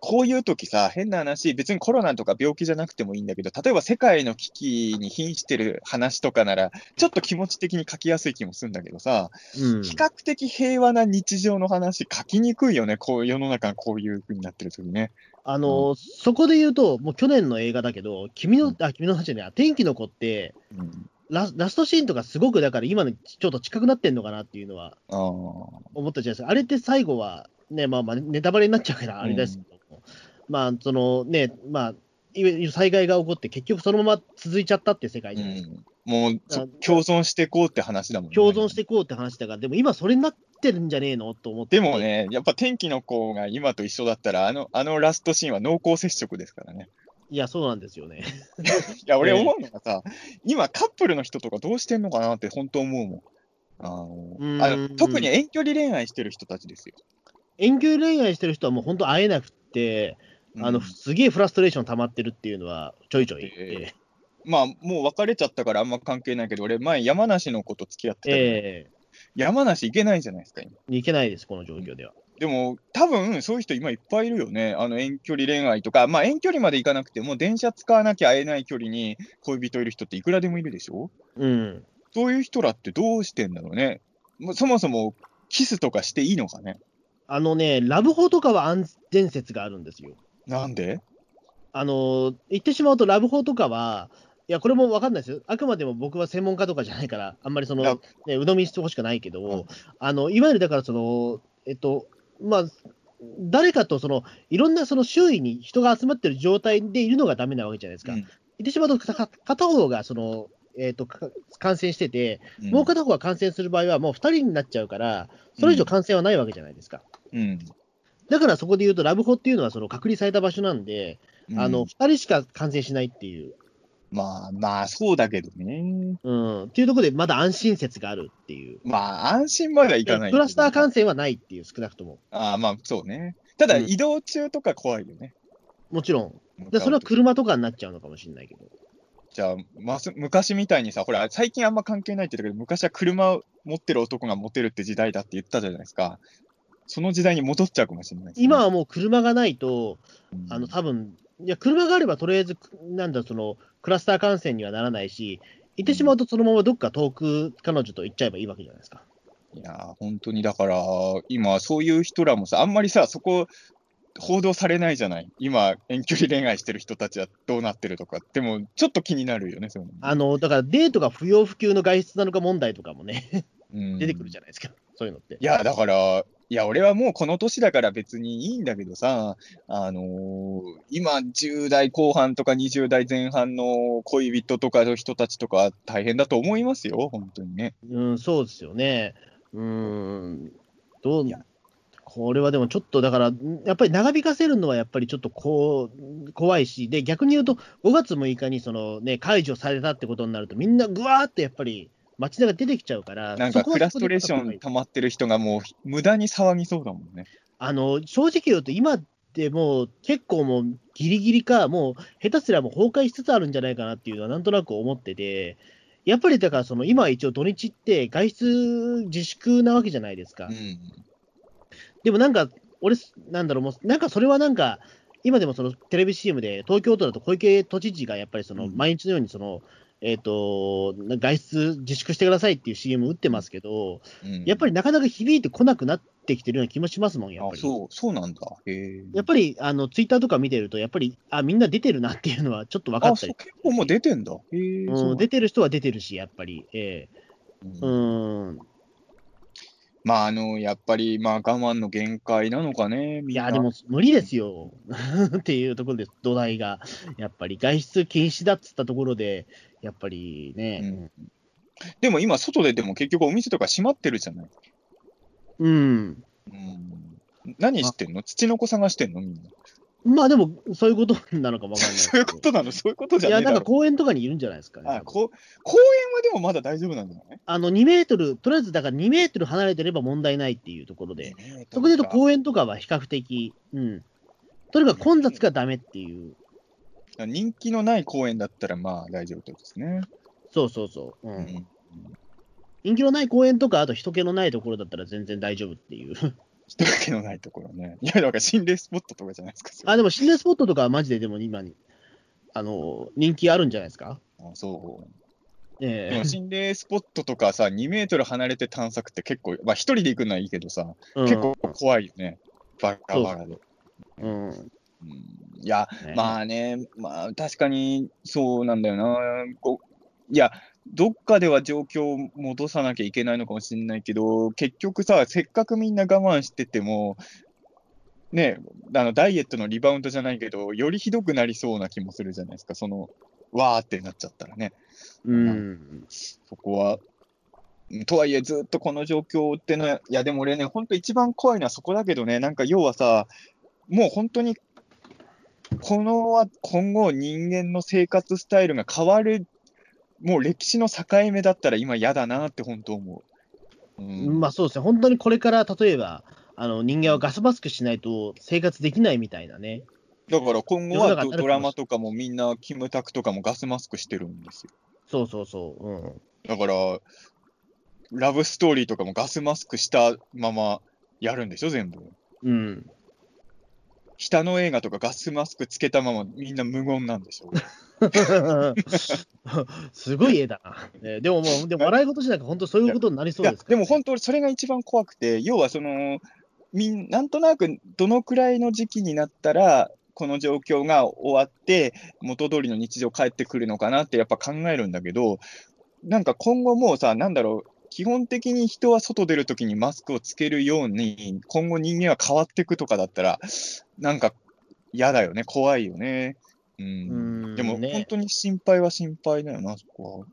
こういう時さ、変な話、別にコロナとか病気じゃなくてもいいんだけど、例えば世界の危機に瀕してる話とかなら、ちょっと気持ち的に書きやすい気もするんだけどさ、うん。比較的平和な日常の話、書きにくいよね、こう世の中がこういう風になってる時ね。あの、そこで言うと、もう去年の映画だけど、君の、あ、君の話じゃない、天気の子って、うん、ララストシーンとかすごくだから今のちょっと近くなってんのかなっていうのは思ったじゃないですか。あれって最後は、ね、まあまあネタバレになっちゃうからあれですけども、まあそのね、まあ、いわゆる災害が起こって結局そのまま続いちゃったって世界うじゃないですか。ん、もう共存していこうって話だもんね。共存していこうって話だから、でも今それになってるんじゃねえのと思って。でもね、やっぱ天気の子が今と一緒だったら、あのあのラストシーンは濃厚接触ですからね。いや、そうなんですよね。いや、俺ええ思うのがさ、今カップルの人とかどうしてんのかなって本当思うもん。あのあの特に遠距離恋愛してる人たちですよ。遠距離恋愛してる人はもう本当会えなくて、あの、うんすげえフラストレーション溜まってるっていうのはちょいちょい。えまあ、もう別れちゃったからあんま関係ないけど、俺、前、山梨の子と付き合ってたええ山梨行けないじゃないですか、今。いけないです、この状況では。でも、多分そういう人、今いっぱいいるよね。あの遠距離恋愛とか、まあ、遠距離まで行かなくても、電車使わなきゃ会えない距離に恋人いる人っていくらでもいるでしょ？うん。そういう人らってどうしてんだろうね。そもそも、キスとかしていいのかね。あのね、ラブホとかは安全説があるんですよ。なんで？あの、言ってしまうと、ラブホとかは、いや、これも分かんないですよ。あくまでも僕は専門家とかじゃないから、あんまりその、ね、鵜呑みにしてほしくないけど、うんあの、いわゆるだからその、えっと、まあ、誰かとその、いろんなその周囲に人が集まってる状態でいるのがダメなわけじゃないですか。うん言ってしまうと、か片方がその、えっと、か感染してて、うんもう片方が感染する場合はもう2人になっちゃうから、それ以上感染はないわけじゃないですか。うん。だからそこで言うと、ラブホっていうのはその隔離された場所なんで、うんあの、2人しか感染しないっていう、まあまあ、そうだけどね。うん、っていうところでまだ安心説があるっていう。まあ、安心まではいかない。クラスター感染はないっていう、少なくとも。ああ、まあ、そうね。ただ、うん移動中とか怖いよね。もちろん。でそれは車とかになっちゃうのかもしれないけど。じゃあ、ます昔みたいにさ、ほら、最近あんま関係ないって言ったけど、昔は車持ってる男がモテるって時代だって言ったじゃないですか。その時代に戻っちゃうかもしれないね、今はもう車がないと、うんあの多分いや車があればとりあえず、なんだその、クラスター感染にはならないし、行ってしまうとそのままどっか遠く彼女と行っちゃえばいいわけじゃないですか。いやー、本当にだから、今、そういう人らもさ、あんまりさ、そこ、報道されないじゃない？今、遠距離恋愛してる人たちはどうなってるとか。でも、ちょっと気になるよね、そういうの。あのだからデートが不要不急の外出なのか問題とかもね、うん出てくるじゃないですか、そういうのって。いや、だから、いや、俺はもうこの年だから別にいいんだけどさ、あのー今、10代後半とか20代前半の恋人とかの人たちとか大変だと思いますよ、本当にね。うん、そうですよね。うーん、どうこれはでもちょっとだから、やっぱり長引かせるのはやっぱりちょっとこう怖いし、で逆に言うと、5月6日にその、ね、解除されたってことになると、みんなぐわーってやっぱり街中出てきちゃうから、なんかフラストレーション溜まってる人がもう無駄に騒ぎそうだもんね。あの正直言うと、今ってもう結構もうギリギリか、もう下手すりゃもう崩壊しつつあるんじゃないかなっていうのはなんとなく思ってて、やっぱりだからその今は一応土日って外出自粛なわけじゃないですか。うん。でもなんか、俺、なんだろう、もうなんかそれはなんか、今でもそのテレビ CM で、東京都だと小池都知事がやっぱりそのうん毎日のようにその、えっと外出自粛してくださいっていう CM 打ってますけど、うんやっぱりなかなか響いてこなくなってきてるような気もしますもん、やっぱ、り。あそう、そうなんだ。やっぱりあのツイッターとか見てると、やっぱりあみんな出てるなっていうのはちょっと分かあ、ったり、結構もう出てんだ。ううん、出てる人は出てるし、やっぱり、ええうんうん、まあ、あの、やっぱり、まあ、我慢の限界なのかね。いや、でも無理ですよ っていうところです、土台が。やっぱり外出禁止だっつったところで、やっぱりね、でも今、外ででも結局お店とか閉まってるじゃない。うん。うん。何してんの？土の子探してんのみんな。まあでも、そういうことなのかもわかんない そういうことなの？そういうことじゃいや、なんか。公園とかにいるんじゃないですかね。あこう公園はでもまだ大丈夫なんじゃない？あの、2メートル、とりあえずだから2メートル離れてれば問題ないっていうところで、そこで言うと公園とかは比較的、うん。とにかく混雑がダメっていう、人気のない公園だったらまあ大丈夫ってことですね。そうそうそう。う。うんん。人気のない公園とか、あと人気のないところだったら全然大丈夫っていう。人気のないところね。いや、だから心霊スポットとかじゃないですか。あ、でも心霊スポットとかはマジででも今に、あの、人気あるんじゃないですか？あそう。え心霊スポットとかさ、2メートル離れて探索って結構、まあ一人で行くのはいいけどさ、うん結構怖いよね。バラバラで。うん。うんいや、ねまあね、まあ確かにそうなんだよな。こういや、どっかでは状況を戻さなきゃいけないのかもしれないけど、結局さ、せっかくみんな我慢してても、ね、あのダイエットのリバウンドじゃないけど、よりひどくなりそうな気もするじゃないですか、その、わーってなっちゃったらね。うん。そこは。うんとはいえ、ずっとこの状況ってのは、いや、でも俺ね、本当一番怖いのはそこだけどね、なんか要はさ、もう本当に、このは今後、人間の生活スタイルが変わる、もう歴史の境目だったら今嫌だなって本当思う。うん、まあそうですね、本当にこれから例えば、あの人間はガスマスクしないと生活できないみたいなね。だから今後はドラマとかもみんな、キムタクとかもガスマスクしてるんですよ。そうそうそう。うん。だから、ラブストーリーとかもガスマスクしたままやるんでしょ、全部。うん。北の映画とかガスマスクつけたままみんな無言なんでしょ。すごい絵だな。ねでももう、でも笑い事じゃなく本当そういうことになりそいうやですから、でも本当、それが一番怖くて、要はその、みんなんとなくどのくらいの時期になったら、この状況が終わって、元通りの日常帰ってくるのかなってやっぱ考えるんだけど、なんか今後もうさ、なんだろう、基本的に人は外出るときにマスクをつけるように、今後人間は変わっていくとかだったら、なんか嫌だよね、怖いよね。うんうんでもね本当に心配は心配だよな、そこは。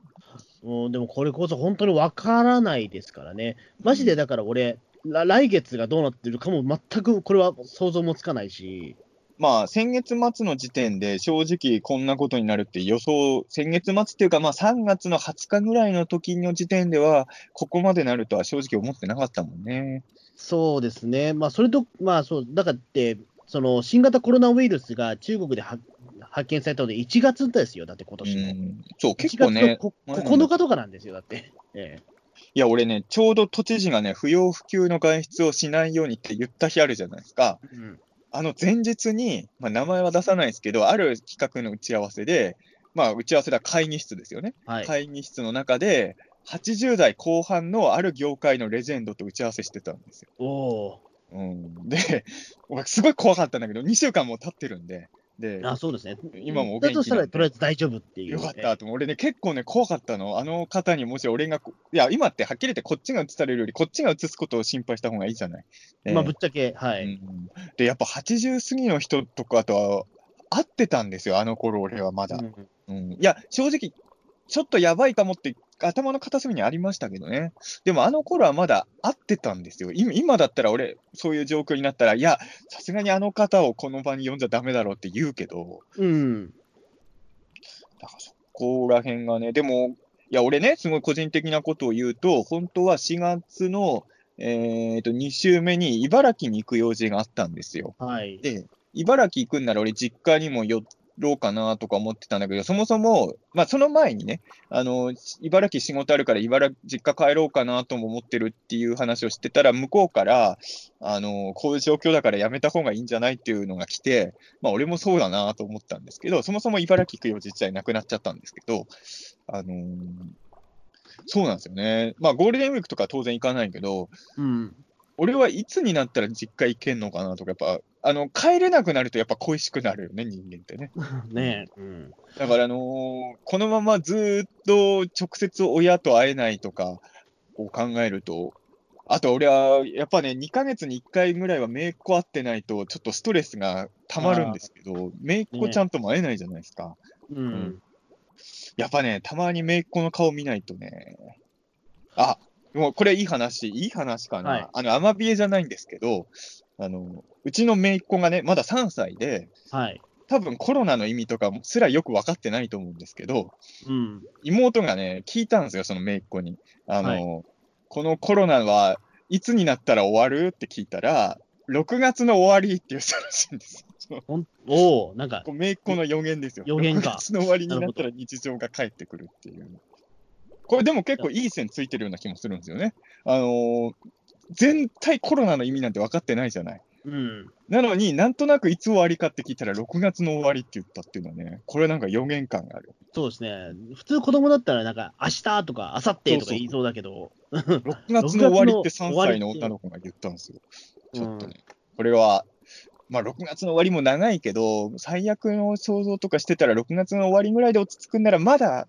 うん、でもこれこそ本当にわからないですからね。マジでだから俺、ら来月がどうなってるかも全くこれは想像もつかないし。まあ、先月末の時点で正直こんなことになるって予想、先月末っていうか、まあ3月の20日ぐらいの時の時点では、ここまでなるとは正直思ってなかったもんね。そうですね。まあそれと、まあそう、だからって、その新型コロナウイルスが中国では発見されたので1月ですよ、だって今う年の。ん、そう、結1月の構ね、こ前の9日とかなんですよ、だって。ええいや、俺ね、ちょうど都知事がね、不要不急の外出をしないようにって言った日あるじゃないですか。うん。あの前日に、まあ、名前は出さないですけど、ある企画の打ち合わせで、まあ、打ち合わせだ会議室ですよね。はい。会議室の中で、80代後半のある業界のレジェンドと打ち合わせしてたんですよ。おおうん、で、僕すごい怖かったんだけど、2週間も経ってるんで、で、ー。あ、そうですね。今もおだとしたら、とりあえず大丈夫っていう、よかったと思う。俺ね、結構ね、怖かったの。あの方にもし俺がこ、いや、今ってはっきり言ってこっちが映されるより、こっちが映すことを心配した方がいいじゃない。えーまあ、ぶっちゃけ、はい。うんで、やっぱ80過ぎの人とかとは会ってたんですよ、あの頃俺はまだ。うんうん、いや、正直、ちょっとやばいかもって頭の片隅にありましたけどね。でもあの頃はまだ会ってたんですよ。今今だったら俺、そういう状況になったら、いや、さすがにあの方をこの場に呼んじゃダメだろうって言うけど、うん。だからそこら辺がね、でも、いや、俺ね、すごい個人的なことを言うと、本当は4月の、えー、と2週目に茨城に行く用事があったんですよ。はい。で、茨城行くんなら俺、実家にも寄ろうかなとか思ってたんだけど、そもそも、まあ、その前にね、あの、茨城仕事あるから、茨城、実家帰ろうかなとも思ってるっていう話をしてたら、向こうから、あの、こういう状況だからやめた方がいいんじゃないっていうのが来て、まあ、俺もそうだなと思ったんですけど、そもそも茨城行く用事自体なくなっちゃったんですけど、あのーそうなんですよね。まあ、ゴールデンウィークとか当然行かないけど、うん。俺はいつになったら実家行けんのかなとか、やっぱ、あの、帰れなくなるとやっぱ恋しくなるよね、人間ってね。ねえ。うん。だから、あのーこのままずーっと直接親と会えないとか、こう考えると、あと俺は、やっぱね、2ヶ月に1回ぐらいは姪っ子会ってないと、ちょっとストレスが溜まるんですけど、姪っ子ちゃんとも会えないじゃないですか。うん。やっぱね、たまに姪っ子の顔見ないとね、あ、もうこれいい話、いい話かな。はいあの、アマビエじゃないんですけど、あの、うちの姪っ子がね、まだ3歳で、はい。多分コロナの意味とかすらよく分かってないと思うんですけど、うん。妹がね、聞いたんですよ、その姪っ子に。あの、はいこのコロナはいつになったら終わるって聞いたら、6月の終わりって言ったらしいんですよ。おおなんか姪っ子の予言ですよ。予言か6月の終わりになったら日常が帰ってくるっていう。これでも結構いい線ついてるような気もするんですよね。あのー全体コロナの意味なんて分かってないじゃない。うん。なのになんとなくいつ終わりかって聞いたら6月の終わりって言ったっていうのはね、これなんか予言感がある。そうですね。普通子供だったら、なんか、明日とか、明後日とか言いそうだけど、6月の終わりって3終わりって歳の女の子が言ったんですよ。ちょっとね。これは、まあ6月の終わりも長いけど、最悪の想像とかしてたら6月の終わりぐらいで落ち着くんならまだ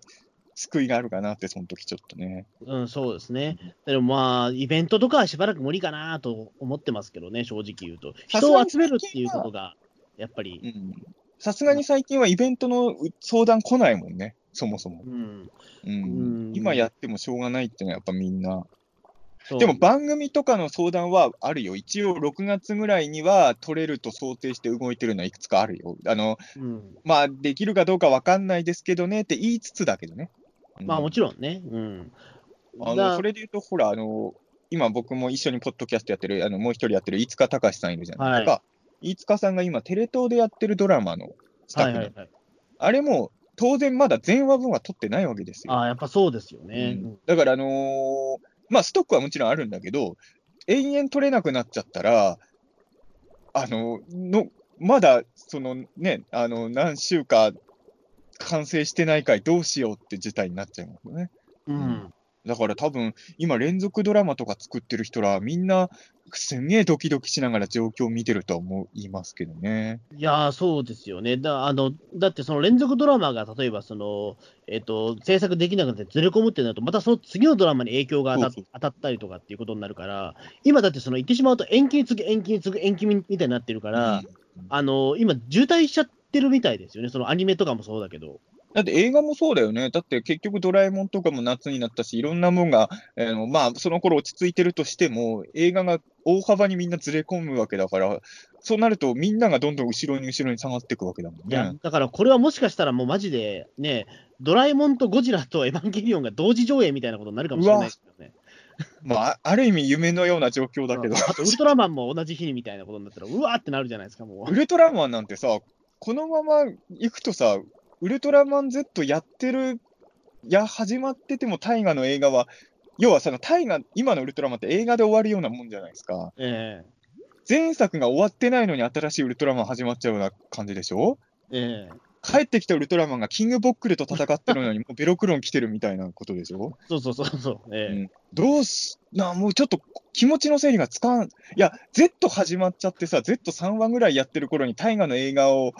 救いがあるかなって、その時ちょっとね。うん、そうですね。でもまあ、イベントとかはしばらく無理かなと思ってますけどね、正直言うと。人を集めるっていうことが、やっぱり、うん。さすがに最近はイベントの相談来ないもんね、そもそも。うん。うん。うん今やってもしょうがないっていうのはやっぱみんな。でも番組とかの相談はあるよ。一応6月ぐらいには取れると想定して動いてるのはいくつかあるよ。あの、うん、まあ、できるかどうかわかんないですけどねって言いつつだけどね。まあもちちろんね。うん。ろあだのそれで言うと、ほら、あの、今僕も一緒にポッドキャストやってる、あのもう一人やってる飯塚隆さんいるじゃないですか。飯塚さんが今、テレ東でやってるドラマのスタッフの、はいはいはい。あれも当然まだ全話分は取ってないわけですよ。ああ、やっぱそうですよね。うんだから、あのーまあ、ストックはもちろんあるんだけど、延々取れなくなっちゃったら、あののまだそのね、あの何週か完成してない回どうしようって事態になっちゃいますよね。うん。うんだから多分、今、連続ドラマとか作ってる人ら、みんな、すんげえドキドキしながら状況を見てるとは思いますけどね。いやー、そうですよね。だあのだって、その連続ドラマが例えばその、えっと制作できなくなってずれ込むってなると、またその次のドラマに影響が当たそうそう当たったりとかっていうことになるから、今だってその言ってしまうと延期に次ぐ延期に次ぐ延期みたいになってるから、あの今、渋滞しちゃってるみたいですよね、そのアニメとかもそうだけど。だって映画もそうだよね。だって結局ドラえもんとかも夏になったし、いろんなもんが、えーまあその頃落ち着いてるとしても、映画が大幅にみんなずれ込むわけだから、そうなるとみんながどんどん後ろに後ろに下がっていくわけだもんね。だからこれはもしかしたらもうマジでね、ドラえもんとゴジラとエヴァンゲリオンが同時上映みたいなことになるかもしれないですよね。まああある意味夢のような状況だけど、あとウルトラマンも同じ日にみたいなことになったら、うわーってなるじゃないですか、もウルトラマンなんてさ、このまま行くとさ、ウルトラマン Z やってる、や、始まってても大河の映画は要はそのタイガ、今のウルトラマンって映画で終わるようなもんじゃないですか。え前作が終わってないのに新しいウルトラマン始まっちゃうような感じでしょ？えええ帰ってきたウルトラマンがキングボックルと戦ってるのに、もうベロクロン来てるみたいなことでしょ？そうそうそうそう。ええうんどうす、な、もうちょっと気持ちの整理がつかん。いや、Z 始まっちゃってさ、Z3 話ぐらいやってる頃に大河の映画を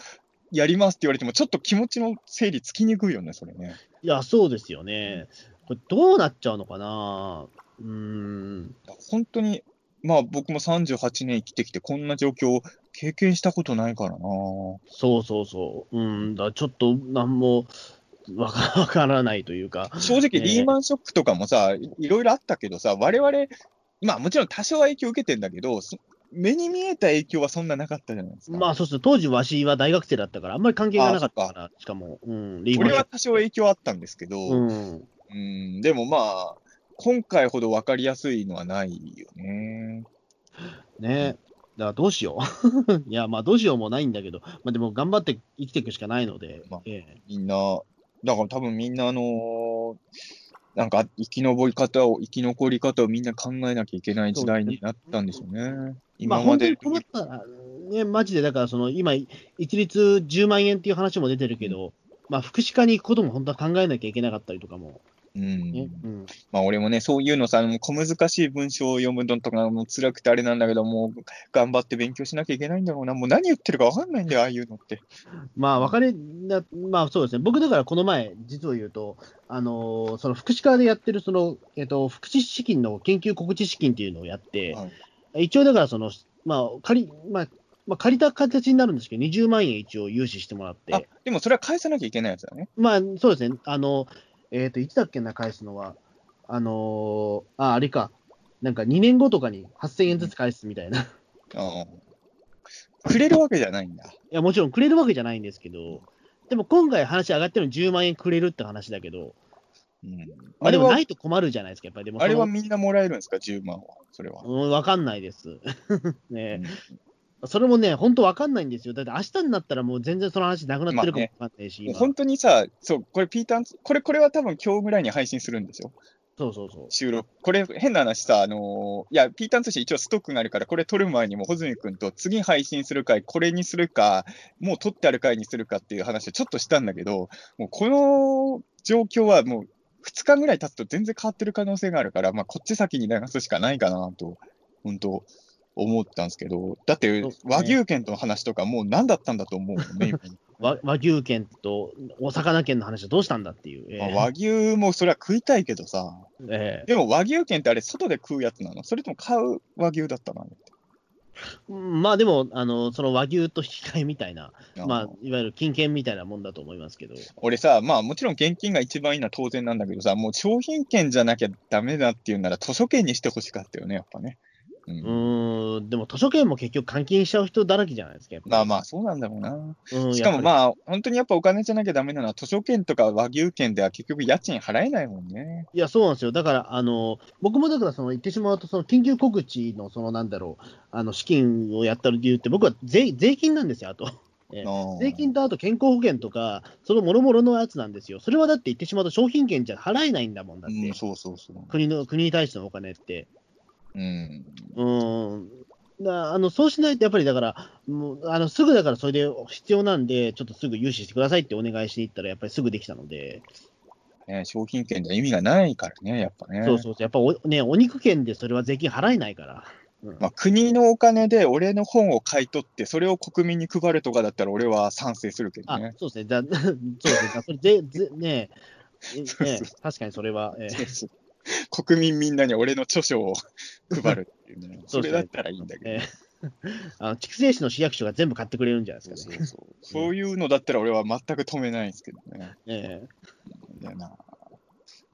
やりますって言われても、ちょっと気持ちの整理つきにくいよね、それね。いや、そうですよね。これどうなっちゃうのかな？うーん。本当に、まあ僕も38年生きてきて、こんな状況を経験したことないからな。そうそうそう。うん。だちょっと、なんも、わからないというか。正直、ねリーマンショックとかもさ、いいろいろあったけどさ、我々、まあもちろん多少は影響を受けてんだけど、そ目に見えた影響はそんななかったじゃないですか。まあそうです当時わしは大学生だったから、あんまり関係がなかったから、しかも、うん、リーマン俺は多少影響あったんですけど、うん。うん、でもまあ、今回ほど分かりやすいのはないよね。ねだからどうしよう。いや、まあどうしようもないんだけど、まあでも頑張って生きていくしかないので、まあええみんな、だから多分みんなあのーなんか生き残り方を、生き残り方をみんな考えなきゃいけない時代になったんでしょうね。まあ今まで本当に。困ったら、ね、マジでだからその今、一律10万円っていう話も出てるけど、まあ福祉課に行くことも本当は考えなきゃいけなかったりとかも、うんね。うんまあ俺もね、そういうのさ、もう小難しい文章を読むのとかも辛くてあれなんだけど、もう頑張って勉強しなきゃいけないんだろうな。もう何言ってるか分かんないんだよ、ああいうのって。まあ、分かれな、まあそうですね、僕だからこの前、実を言うと、あのーその福祉課でやってるその、えっと、福祉資金の研究告知資金っていうのをやって、はい一応だからその、まあ借り、まあ、まあ、借りた形になるんですけど、20万円一応融資してもらっあて、、でもそれは返さなきゃいけないやつだね。まあそうですね、あの、えっ、と、いつだっけな、返すのは、あのーあ、あれか、なんか2年後とかに8000円ずつ返すみたいな。いああくれるわけじゃないんだ。や、もちろんくれるわけじゃないんですけど、でも今回話上がってるの10万円くれるって話だけど、うん、まあ、あれはでもないと困るじゃないですか、やっぱり。でもあれはみんなもらえるんですか、10万は。それは。うん、わかんないです。ねうんそれもね、本当わかんないんですよ。だって明日になったらもう全然その話なくなってるかもわかんないし、今もう本当にさ、そう、これピーターン、これ、これは多分今日ぐらいに配信するんですよ。そうそうそう。収録。これ、変な話さ、あのーいや、ピーターン通信一応ストックがあるから、これ撮る前にも、穂積君と次配信する回、これにするか、もう撮ってある回にするかっていう話をちょっとしたんだけど、もうこの状況はもう2日ぐらい経つと全然変わってる可能性があるから、まあ、こっち先に流すしかないかなと、本当思ったんですけど、だって和牛券との話とかもう何だったんだと思うもんね、今。和和牛券とお魚券の話はどうしたんだっていう。えーまあ和牛もそれは食いたいけどさ、えでも和牛券ってあれ、外で食うやつなの？それとも買う和牛だったの？ーまあでも、あのその和牛と引き換えみたいな、まあ、いわゆる金券みたいなもんだと思いますけど、俺さ、まあもちろん現金が一番いいのは当然なんだけどさ、もう商品券じゃなきゃダメだっていうなら図書券にしてほしかったよね、やっぱね。う、うんーん、でも図書券も結局換金しちゃう人だらけじゃないですか、まあまあ、そうなんだろうな。うんしかもあ、まあ、本当にやっぱお金じゃなきゃダメなのは、図書券とか和牛券では結局家賃払えないもんね。いや、そうなんですよ。だから、あの、僕もだから、その、言ってしまうと、その、緊急告知の、その、なんだろう、あの、資金をやった理由って、僕は税、税金なんですよ、あと。えー税金とあと健康保険とか、その諸々のやつなんですよ。それはだって言ってしまうと商品券じゃ払えないんだもんだって、うん、そうそうそう。国の、国に対してのお金って。うん。うーん。だあのそうしないと、やっぱりだから、もうあのすぐだからそれで必要なんで、ちょっとすぐ融資してくださいってお願いしに行ったら、やっぱりすぐできたので、ね、商品券じゃ意味がないからね、やっぱね。そうそうそう、やっぱお,、ね、お肉券でそれは税金払えないから。うんまあ、国のお金で俺の本を買い取って、それを国民に配るとかだったら、俺は賛成するけどあね。そうですね、だ そうですね、だそれぜぜねね確かにそれは、ええそうそう 国民みんなに俺の著書を配るっていうね、それだったらいいんだけど。ええ。あの筑西市の市役所が全部買ってくれるんじゃないですかね。そうそう。そういうのだったら俺は全く止めないんですけどね。ええ。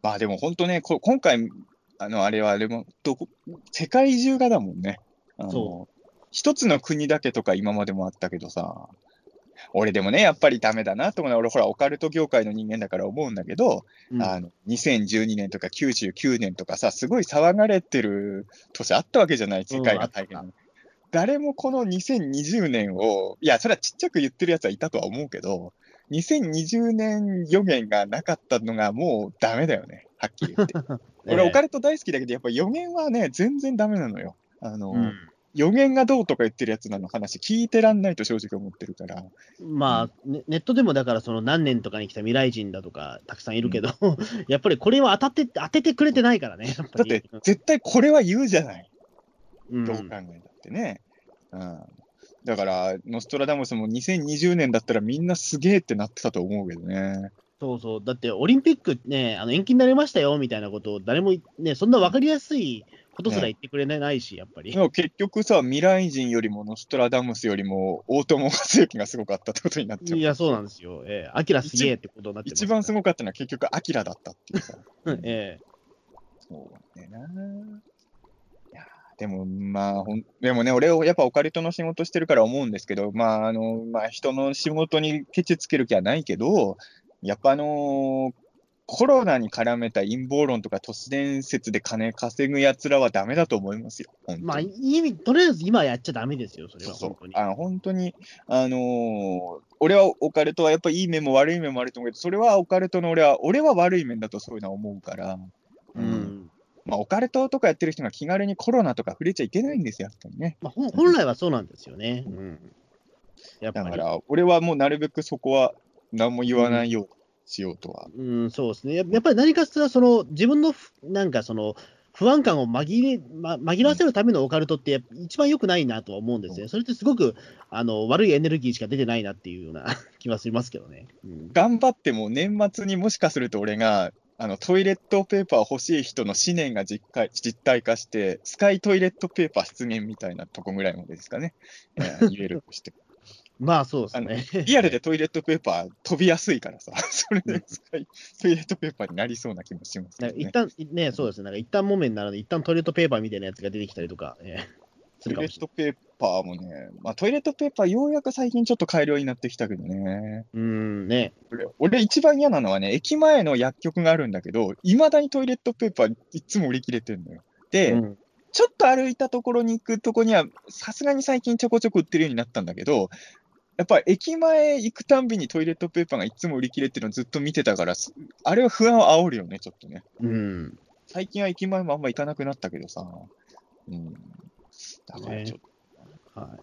まあ。でも本当ね、こ今回、あの、あれはあれも、どこ、世界中がだもんね。あのそ一つの国だけとか今までもあったけどさ、俺でもね、やっぱりダメだなと思うのは、俺ほら、オカルト業界の人間だから思うんだけど、うんあの、2012年とか99年とかさ、すごい騒がれてる年あったわけじゃない、世界が大変うん。誰もこの2020年を、いや、それはちっちゃく言ってるやつはいたとは思うけど、2020年予言がなかったのがもうダメだよね。はっきり言って。俺、オカルト大好きだけど、やっぱ予言はね、全然ダメなのよ。あの、うん予言がどうとか言ってるやつらの話、聞いてらんないと正直思ってるから。まあ、ネネットでもだから、その何年とかに来た未来人だとか、たくさんいるけど、やっぱりこれは当たって、当ててくれてないからね。だって、絶対これは言うじゃない。うんどう考えたってね。うん。だから、ノストラダムスも2020年だったらみんなすげえってなってたと思うけどね。そうそう。だって、オリンピックね、あの延期になりましたよ、みたいなことを誰もね、そんな分かりやすいことすら言ってくれないし、やっぱりで。も結局さ、未来人よりもノストラダムスよりも大友克之がすごかったってことになっちゃう。いや、そうなんですよ。ええアキラすげえってことになって一番すごかったのは結局アキラだったっていうさ。ええそうねな。いやーでも、まあ、ほん、でもね、俺、やっぱオカルトの仕事してるから思うんですけど、まあ、あの、まあ、人の仕事にケチつける気はないけど、やっぱあのーコロナに絡めた陰謀論とか都市伝説で金稼ぐ奴らはダメだと思いますよ。まあ、いい意味、とりあえず今やっちゃダメですよ、それそうそうは本当に。あの本当に、あのー俺はオカルトはやっぱいい面も悪い面もあると思うけど、それはオカルトの俺は、俺は悪い面だとそういうのは思うから、うん。まあ、オカルトとかやってる人が気軽にコロナとか触れちゃいけないんですよ、やっぱりね。まあ、本来はそうなんですよね。うん。だから、俺はもうなるべくそこは何も言わないようにしようとは。うん、そうですね。ややっぱり何かしら、その、自分のふ、なんかその、不安感を紛れ、ま、紛らわせるためのオカルトって一番良くないなとは思うんですよね。それってすごく、あの、悪いエネルギーしか出てないなっていうような 気はしますけどね。うん。頑張っても年末にもしかすると俺が、あのトイレットペーパー欲しい人の思念が実体実体化して、スカイトイレットペーパー出現みたいなとこぐらいまでですかね、えー言えるとして。まあ、そうですね。リアルでトイレットペーパー飛びやすいからさ、それでスカイトイレットペーパーになりそうな気もしますね。一旦、ね、そうですね。なんか一旦木綿ならで、一旦トイレットペーパーみたいなやつが出てきたりとか、トイレットペーパーもね、まあ、トイレットペーパーようやく最近ちょっと改良になってきたけどね。うん、ね。俺、俺一番嫌なのはね、駅前の薬局があるんだけど、いまだにトイレットペーパーいつも売り切れてんのよ。で、うんちょっと歩いたところに行くとこには、さすがに最近ちょこちょこ売ってるようになったんだけど、やっぱり駅前行くたんびにトイレットペーパーがいつも売り切れてるのずっと見てたから、すあれは不安を煽るよね、ちょっとね。うん。最近は駅前もあんま行かなくなったけどさ。うん。だからちょっと、はい。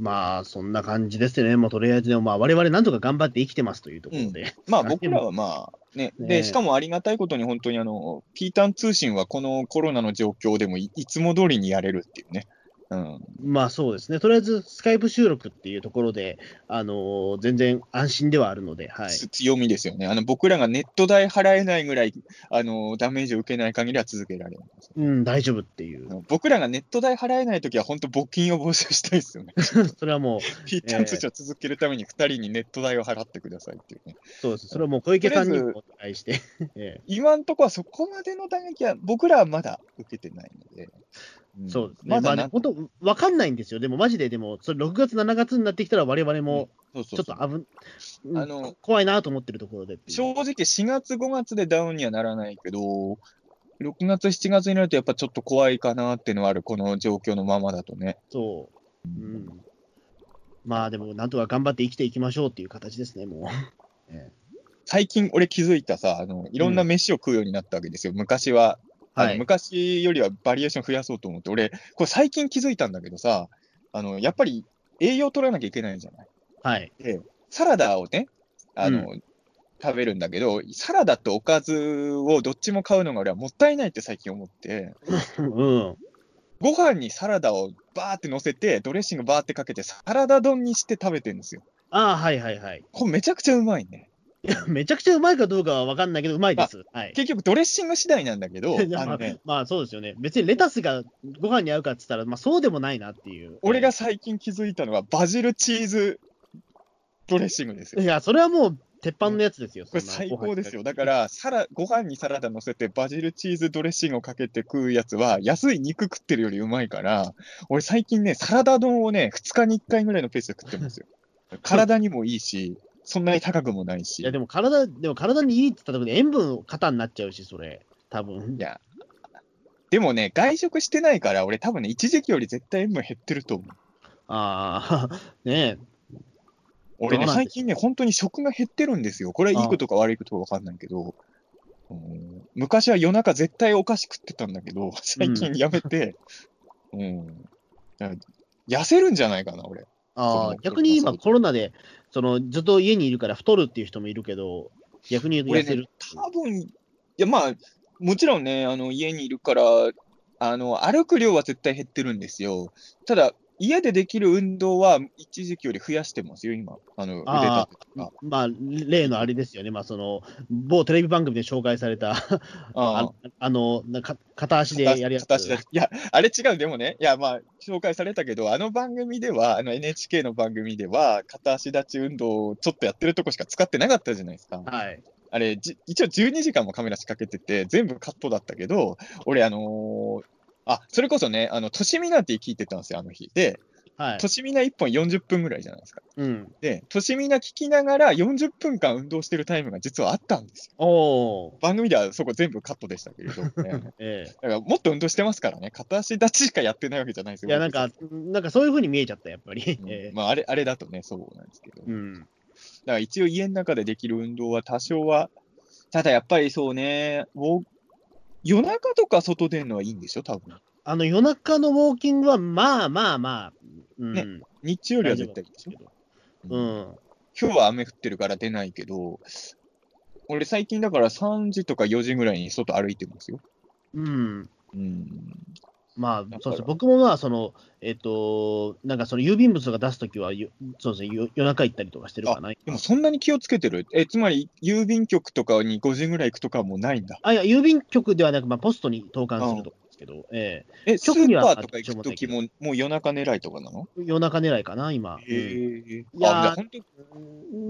まあ、そんな感じですね。もうとりあえずね、まあ、我々なんとか頑張って生きてますというところで。まあ 僕らはまあね、ねで、しかもありがたいことに本当にあの、ピータン通信はこのコロナの状況でもいいつも通りにやれるっていうね。うん。まあそうですね。とりあえず、スカイプ収録っていうところで、あのー全然安心ではあるので、はい。つ強みですよね。あの、僕らがネット代払えないぐらい、あの、ダメージを受けない限りは続けられるんですよ。うん、大丈夫っていう。僕らがネット代払えないときは本当募金を募集したいですよね。それはもう、ピータン通信を続けるために2人にネット代を払ってくださいっていうね。そうです。それはもう小池さんにもお願いして。ええ今んとこはそこまでの打撃は僕らはまだ受けてないので。んそうですね。まあね、本当、わかんないんですよ。でも、マジで、でも、それ6月、7月になってきたら、我々も、そうそうそうちょっと危ん、あの怖いなと思ってるところで。正直4月、5月でダウンにはならないけど、6月、7月になるとやっぱちょっと怖いかなっていうのはある、この状況のままだとね。そう。うん。まあ、でも、なんとか頑張って生きていきましょうっていう形ですね、もう。ええ最近俺気づいたさ、あのいろんな飯を食うようになったわけですよ。昔は、あのはい。昔よりはバリエーション増やそうと思って、俺、これ最近気づいたんだけどさ、あのやっぱり栄養取らなきゃいけないじゃない。はい。で、サラダをね、あの、食べるんだけど、サラダとおかずをどっちも買うのが俺はもったいないって最近思って、うん。ご飯にサラダをバーって乗せて、ドレッシングバーってかけて、サラダ丼にして食べてるんですよ。ああ、はいはいはい。これめちゃくちゃうまいね。いや、めちゃくちゃうまいかどうかは分かんないけど、うまいです。はい。結局ドレッシング次第なんだけど、いやまああのね、まあそうですよね。別にレタスがご飯に合うかって言ったら、まあそうでもないなっていう。俺が最近気づいたのはバジルチーズドレッシングですよい。や、それはもう鉄板のやつですよ。これそんな最高ですよ。だから、サラ、ご飯にサラダ乗せてバジルチーズドレッシングをかけて食うやつは、安い肉食ってるよりうまいから、俺最近ね、サラダ丼をね、2日に1回ぐらいのペースで食ってますよ。体にもいいし、そんなに高くもないし。いや、でも体、でも体にいいって言った時に塩分過多になっちゃうし、それ。多分。いや、でもね、外食してないから、俺多分ね、一時期より絶対塩分減ってると思う。ああ、ね俺ね、最近ね、本当に食が減ってるんですよ。これはいいことか悪いことか分かんないけど、うん昔は夜中絶対お菓子食ってたんだけど、最近やめて、うん。だから痩せるんじゃないかな、俺。ああ逆に今コロナで、その、ずっと家にいるから太るっていう人もいるけど、逆に痩せるね。、多分いや、まあ、もちろんね、あの家にいるから、あの歩く量は絶対減ってるんですよ。ただ、家でできる運動は一時期より増やしてますよ、今。あの腕あ立てとか。まあ、例のあれですよね、まあ、その、某テレビ番組で紹介された、あああの、なか片足でやるやつ。片足でいや、あれ違う、でもね、いや、まあ、紹介されたけど、あの番組では、あの NHK の番組では、片足立ち運動をちょっとやってるとこしか使ってなかったじゃないですか。はい。あれ、じ一応12時間もカメラ仕掛けてて、全部カットだったけど、俺、あのーあ、それこそね、あの、としみなって聞いてたんですよ、あの日。で、はいと。しみな1本40分ぐらいじゃないですか。うん。で、としみな聞きながら40分間運動してるタイムが実はあったんですよ。番組ではそこ全部カットでしたけれど、ね、ええだからもっと運動してますからね、片足立ちしかやってないわけじゃないですよ。いや、なんか、なんかそういうふうに見えちゃった、やっぱり。うん ええまあ、あれ、あれだとね、そうなんですけど。だうん。から一応家の中でできる運動は多少は、ただやっぱりそうね、ウォー夜中とか外出るのはいいんでしょ、多分。あの、夜中のウォーキングは、まあまあまあ、うん。ね日中よりは絶対いいでしょ？ううんん。今日は雨降ってるから出ないけど、俺最近だから3時とか4時ぐらいに外歩いてますよ。うん。うん。まあ、そうですね。僕もまあ、その、えっ、と、なんかその郵便物とか出すときは、よそうですね、よ夜中行ったりとかしてるかな。でもそんなに気をつけてる？え、つまり郵便局とかに5時ぐらい行くとかはもうないんだ。あ、いや、郵便局ではなく、まあ、ポストに投函するとかですけど、ええ、ス局にはーパーとか行くときももう夜中狙いとかなの？え夜中狙いかな、今。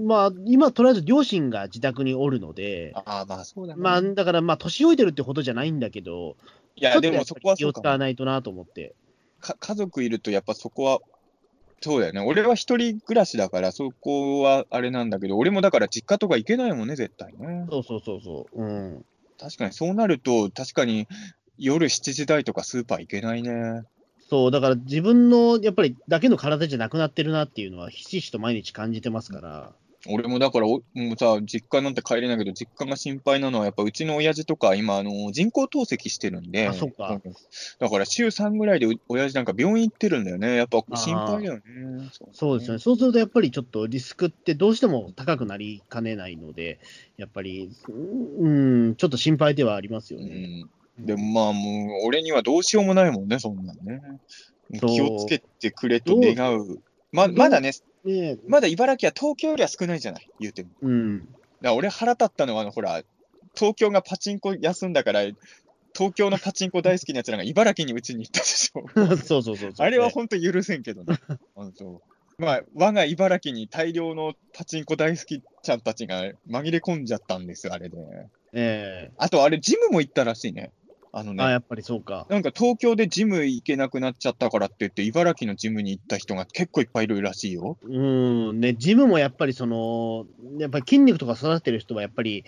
まあ、今、とりあえず両親が自宅におるので、ああ、まあそうだね。まあ、だから、まあ、年老いてるってほどじゃないんだけど、いや、でもそこは気を使わないとなと思って。か家族いるとやっぱそこは、そうだよね。俺は一人暮らしだから、そこはあれなんだけど、俺もだから実家とか行けないもんね、絶対ね。そうそうそうそう。うん。確かにそうなると、確かに夜7時台とかスーパー行けないね。そう、だから自分の、やっぱり、だけの体じゃなくなってるなっていうのは、ひしひしと毎日感じてますから。俺もだからお、もうさ、実家なんて帰れないけど、実家が心配なのは、やっぱうちの親父とか、今、あの人工透析してるんで、あそっかうんだから週3ぐらいでう親父なんか病院行ってるんだよね。やっぱ心配だよね。そうですよね。そうすると、やっぱりちょっとリスクってどうしても高くなりかねないので、やっぱり、うん、ちょっと心配ではありますようね。ん。でもまあもう、俺にはどうしようもないもんね、そんなんね。気をつけてくれと願う。ままだね、ねまだ茨城は東京よりは少ないじゃない、言うても。うん。だ俺腹立ったのは、あの、ほら、東京がパチンコ休んだから、東京のパチンコ大好きなやつらが茨城にうちに行ったでしょ。そうそうそうそう。あれは本当許せんけどね。本当まあ、我が茨城に大量のパチンコ大好きちゃんたちが紛れ込んじゃったんですよ、あれで。ええあと、あれ、ジムも行ったらしいね。あのねあ、。やっぱりそうか。なんか東京でジム行けなくなっちゃったからって言って、茨城のジムに行った人が結構いっぱいいるらしいよ。うん、ね、ジムもやっぱりその、やっぱり筋肉とか育てる人はやっぱり、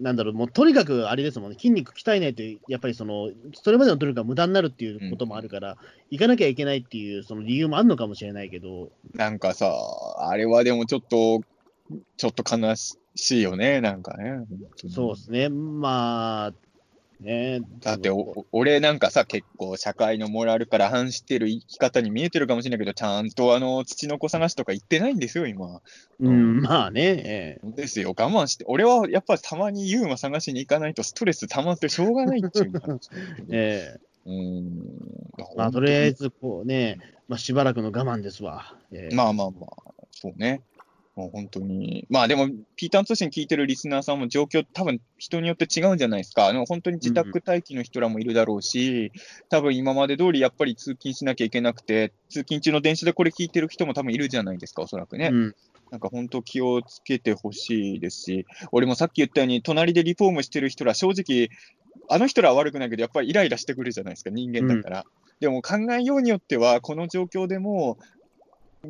なんだろう、もうとにかくあれですもんね、筋肉鍛えないと、やっぱりその、それまでの努力が無駄になるっていうこともあるから、行かなきゃいけないっていうその理由もあるのかもしれないけど、なんかさ、あれはでもちょっと、ちょっと悲しいよね、なんかね。そうですね、まあ、ね、だってお、俺なんかさ、結構社会のモラルから反してる生き方に見えてるかもしれないけど、ちゃんとあの、土の子探しとか行ってないんですよ、今。うん、まあね、ええですよ、我慢して。俺はやっぱたまにユーマ探しに行かないとストレス溜まってしょうがないっていう話。ええうん。まあ、とりあえず、こうね、まあ、しばらくの我慢ですわ。ええまあまあまあ、そうね。もう本当に。まあでも、ピーターン通信聞いてるリスナーさんも状況、多分人によって違うんじゃないですか。あの本当に自宅待機の人らもいるだろうし、多分今まで通りやっぱり通勤しなきゃいけなくて、通勤中の電車でこれ聞いてる人も多分いるじゃないですか、おそらくね。うん、なんか本当気をつけてほしいですし、俺もさっき言ったように、隣でリフォームしてる人ら、正直、あの人らは悪くないけど、やっぱりイライラしてくるじゃないですか、人間だから。でも考えようによっては、この状況でも、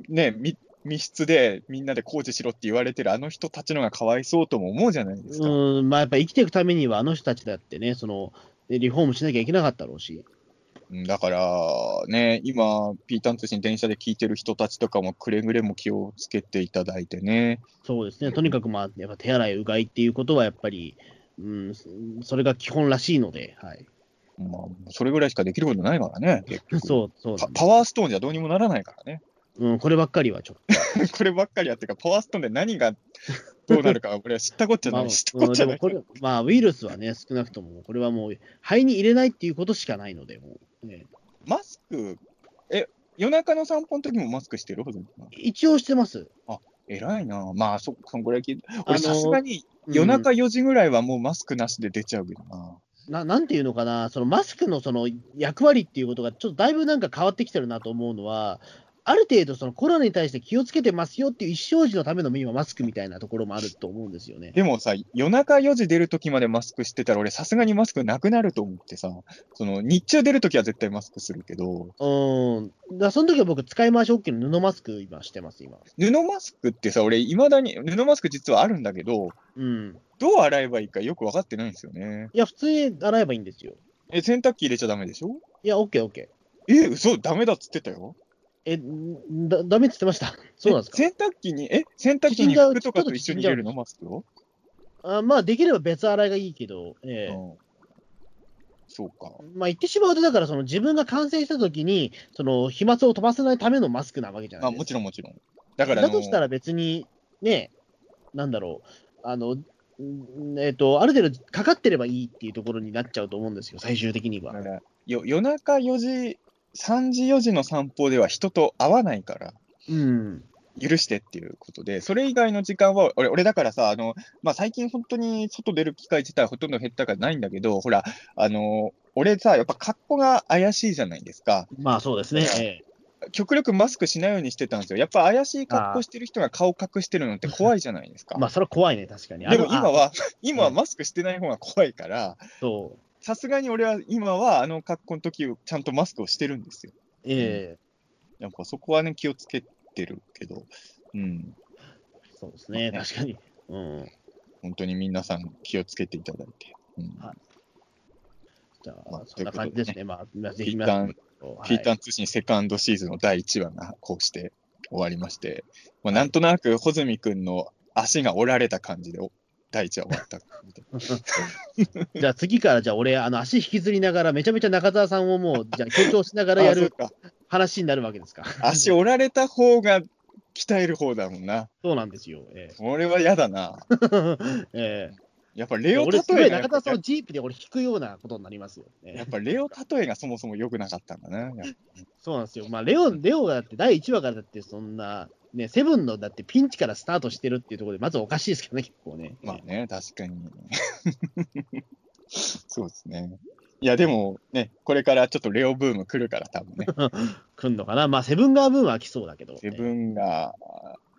ね、み密室でみんなで工事しろって言われてるあの人たちのがかわいそうとも思うじゃないですか。うん、まあやっぱ生きていくためには、あの人たちだってね、その、でリフォームしなきゃいけなかったろうし。うんだから、ね、今、ピーターン通信電車で聞いてる人たちとかもくれぐれも気をつけていただいてね。そうですね、とにかくまあ、やっぱ手洗い、うがいっていうことはやっぱり、うん、それが基本らしいので、はい。まあ、それぐらいしかできることないからね。そう、そうパパワーストーンじゃどうにもならないからね。うん、こればっかりはちょっ こればっかりやってか、パワーストーンで何がどうなるか、俺は知ったこっちゃない。知ったこっちゃない。まあ、ウイルスはね、少なくとも、これはもう、肺に入れないっていうことしかないので、もう、ね、マスク、え、夜中の散歩の時もマスクしてる？一応してます。偉いな。まあ、そ、そんぐらい聞いて。俺、さすがにうん夜中4時ぐらいはもうマスクなしで出ちゃうけどな。ななんていうのかな、そのマスクのその役割っていうことが、ちょっとだいぶなんか変わってきてるなと思うのは、ある程度、そのコロナに対して気をつけてますよっていう一生児のための今、マスクみたいなところもあると思うんですよね。でもさ、夜中4時出る時までマスクしてたら、俺、さすがにマスクなくなると思ってさ、その、日中出る時は絶対マスクするけど、うん。だその時は僕、使い回し OK の布マスク今してます、今。布マスクってさ、俺、いまだに、布マスク実はあるんだけど、うん。どう洗えばいいかよく分かってないんですよね。いや、普通に洗えばいいんですよ。え、洗濯機入れちゃダメでしょ？いや、OK、OK。え、嘘ダメだっつってたよ。え、んだ、ダメって言ってました。そうなんですか？え洗濯機に、え、洗濯機に服とかと一緒に入れるの？マスクを？あまあ、できれば別洗いがいいけど、ええうん。そうか。まあ、言ってしまうと、だから、その自分が感染した時に、その飛沫を飛ばさないためのマスクなわけじゃなあ、いですか。もちろんもちろん。だからだとしたら別に、ね、なんだろう、あの、んえっ、と、ある程度かかってればいいっていうところになっちゃうと思うんですよ、最終的には夜中4時、3時、4時の散歩では人と会わないから、うん。許してっていうことで、それ以外の時間は、俺、俺だからさ、あの、まあ、最近本当に外出る機会自体ほとんど減ったからないんだけど、ほら、あの、俺さ、やっぱ格好が怪しいじゃないですか。まあ、そうですね。ええ極力マスクしないようにしてたんですよ。やっぱ怪しい格好してる人が顔隠してるのって怖いじゃないですか。まあ、それは怖いね、確かに。でも今は、今はマスクしてない方が怖いから、そう。さすがに俺は今はあの格好の時ちゃんとマスクをしてるんですよ。ええ。やっぱそこはね、気をつけてるけど、うん、そうですね、ね。確かに。うん。本当に皆さん気をつけていただいて。うん。はい。じゃまああ、そんな感じですね。まあ、まあぜひピー皆さんと、はい。ピータン通信セカンドシーズンの第1話がこうして終わりまして、まあ、なんとなく穂積君の足が折られた感じでお第1話終わったみたいな。じゃあ次から、じゃあ俺、あの足引きずりながら、めちゃめちゃ中澤さんをもう、じゃあ強調しながらやる話になるわけですか。足折られた方が鍛える方だもんな。そうなんですよ。え俺は嫌だな。ええやっぱレオ例えが中田さんをジープで俺引くようなことになりますよ。ええやっぱレオ例えがそもそも良くなかったんだな。やっぱそうなんですよ。まあ、レオ、レオがだって第1話からだってそんな、ね、セブンのだってピンチからスタートしてるっていうところで、まずおかしいですけどね、結構ね。まあね、確かに。そうですね。いや、でもね、これからちょっとレオブーム来るから、多分ね。来んのかな。まあ、セブンガーブームは来そうだけど。セブンが、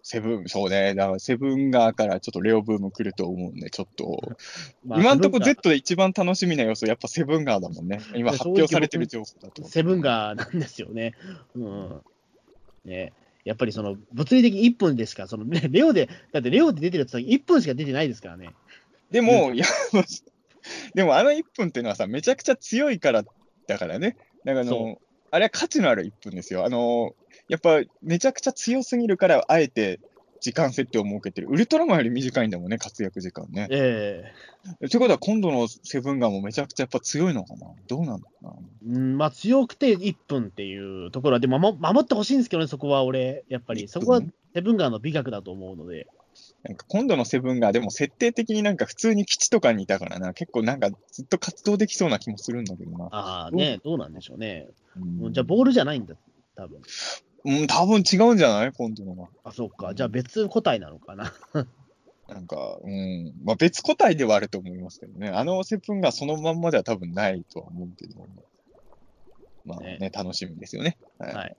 セブン、そうね、だからセブン側からちょっとレオブーム来ると思うんで、ちょっと、まあ今んとこ Z で一番楽しみな要素、やっぱセブンガーだもんね。今発表されてる情報だと。セブンガーなんですよね。うん。ね。やっぱりその物理的に1分でしか、そのね、レオで、だってレオで出てるやつは1分しか出てないですからね。でも、いや、でもあの1分っていうのはさ、めちゃくちゃ強いからだからね。だからあその、あれは価値のある1分ですよ。あの、やっぱめちゃくちゃ強すぎるから、あえて時間設定を設けてる。ウルトラマンより短いんだもんね、活躍時間ね。ええということは、今度のセブンガーもめちゃくちゃやっぱ強いのかな？どうなんだろうな？うん、まあ強くて1分っていうところは、でも守守ってほしいんですけどね、そこは俺、やっぱり、そこはセブンガーの美学だと思うので。なんか今度のセブンガーでも設定的になんか普通に基地とかにいたからな、結構なんかずっと活動できそうな気もするんだけどな。ああね、どうなんでしょうね。うんじゃあ、ボールじゃないんだ、多分うん、多分違うんじゃない？今度のは。あ、そうか。じゃあ別個体なのかな。なんか、うん、まあ別個体ではあると思いますけどね。あのセブンがそのまんまでは多分ないとは思うけど。まあね、ね楽しみですよね。はい。はい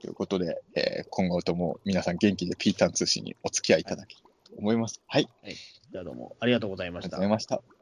ということで、えー今後とも皆さん元気でピータン通信にお付き合いいただきと思います。はい。じゃあどうもありがとうございましたありがとうござい。ました。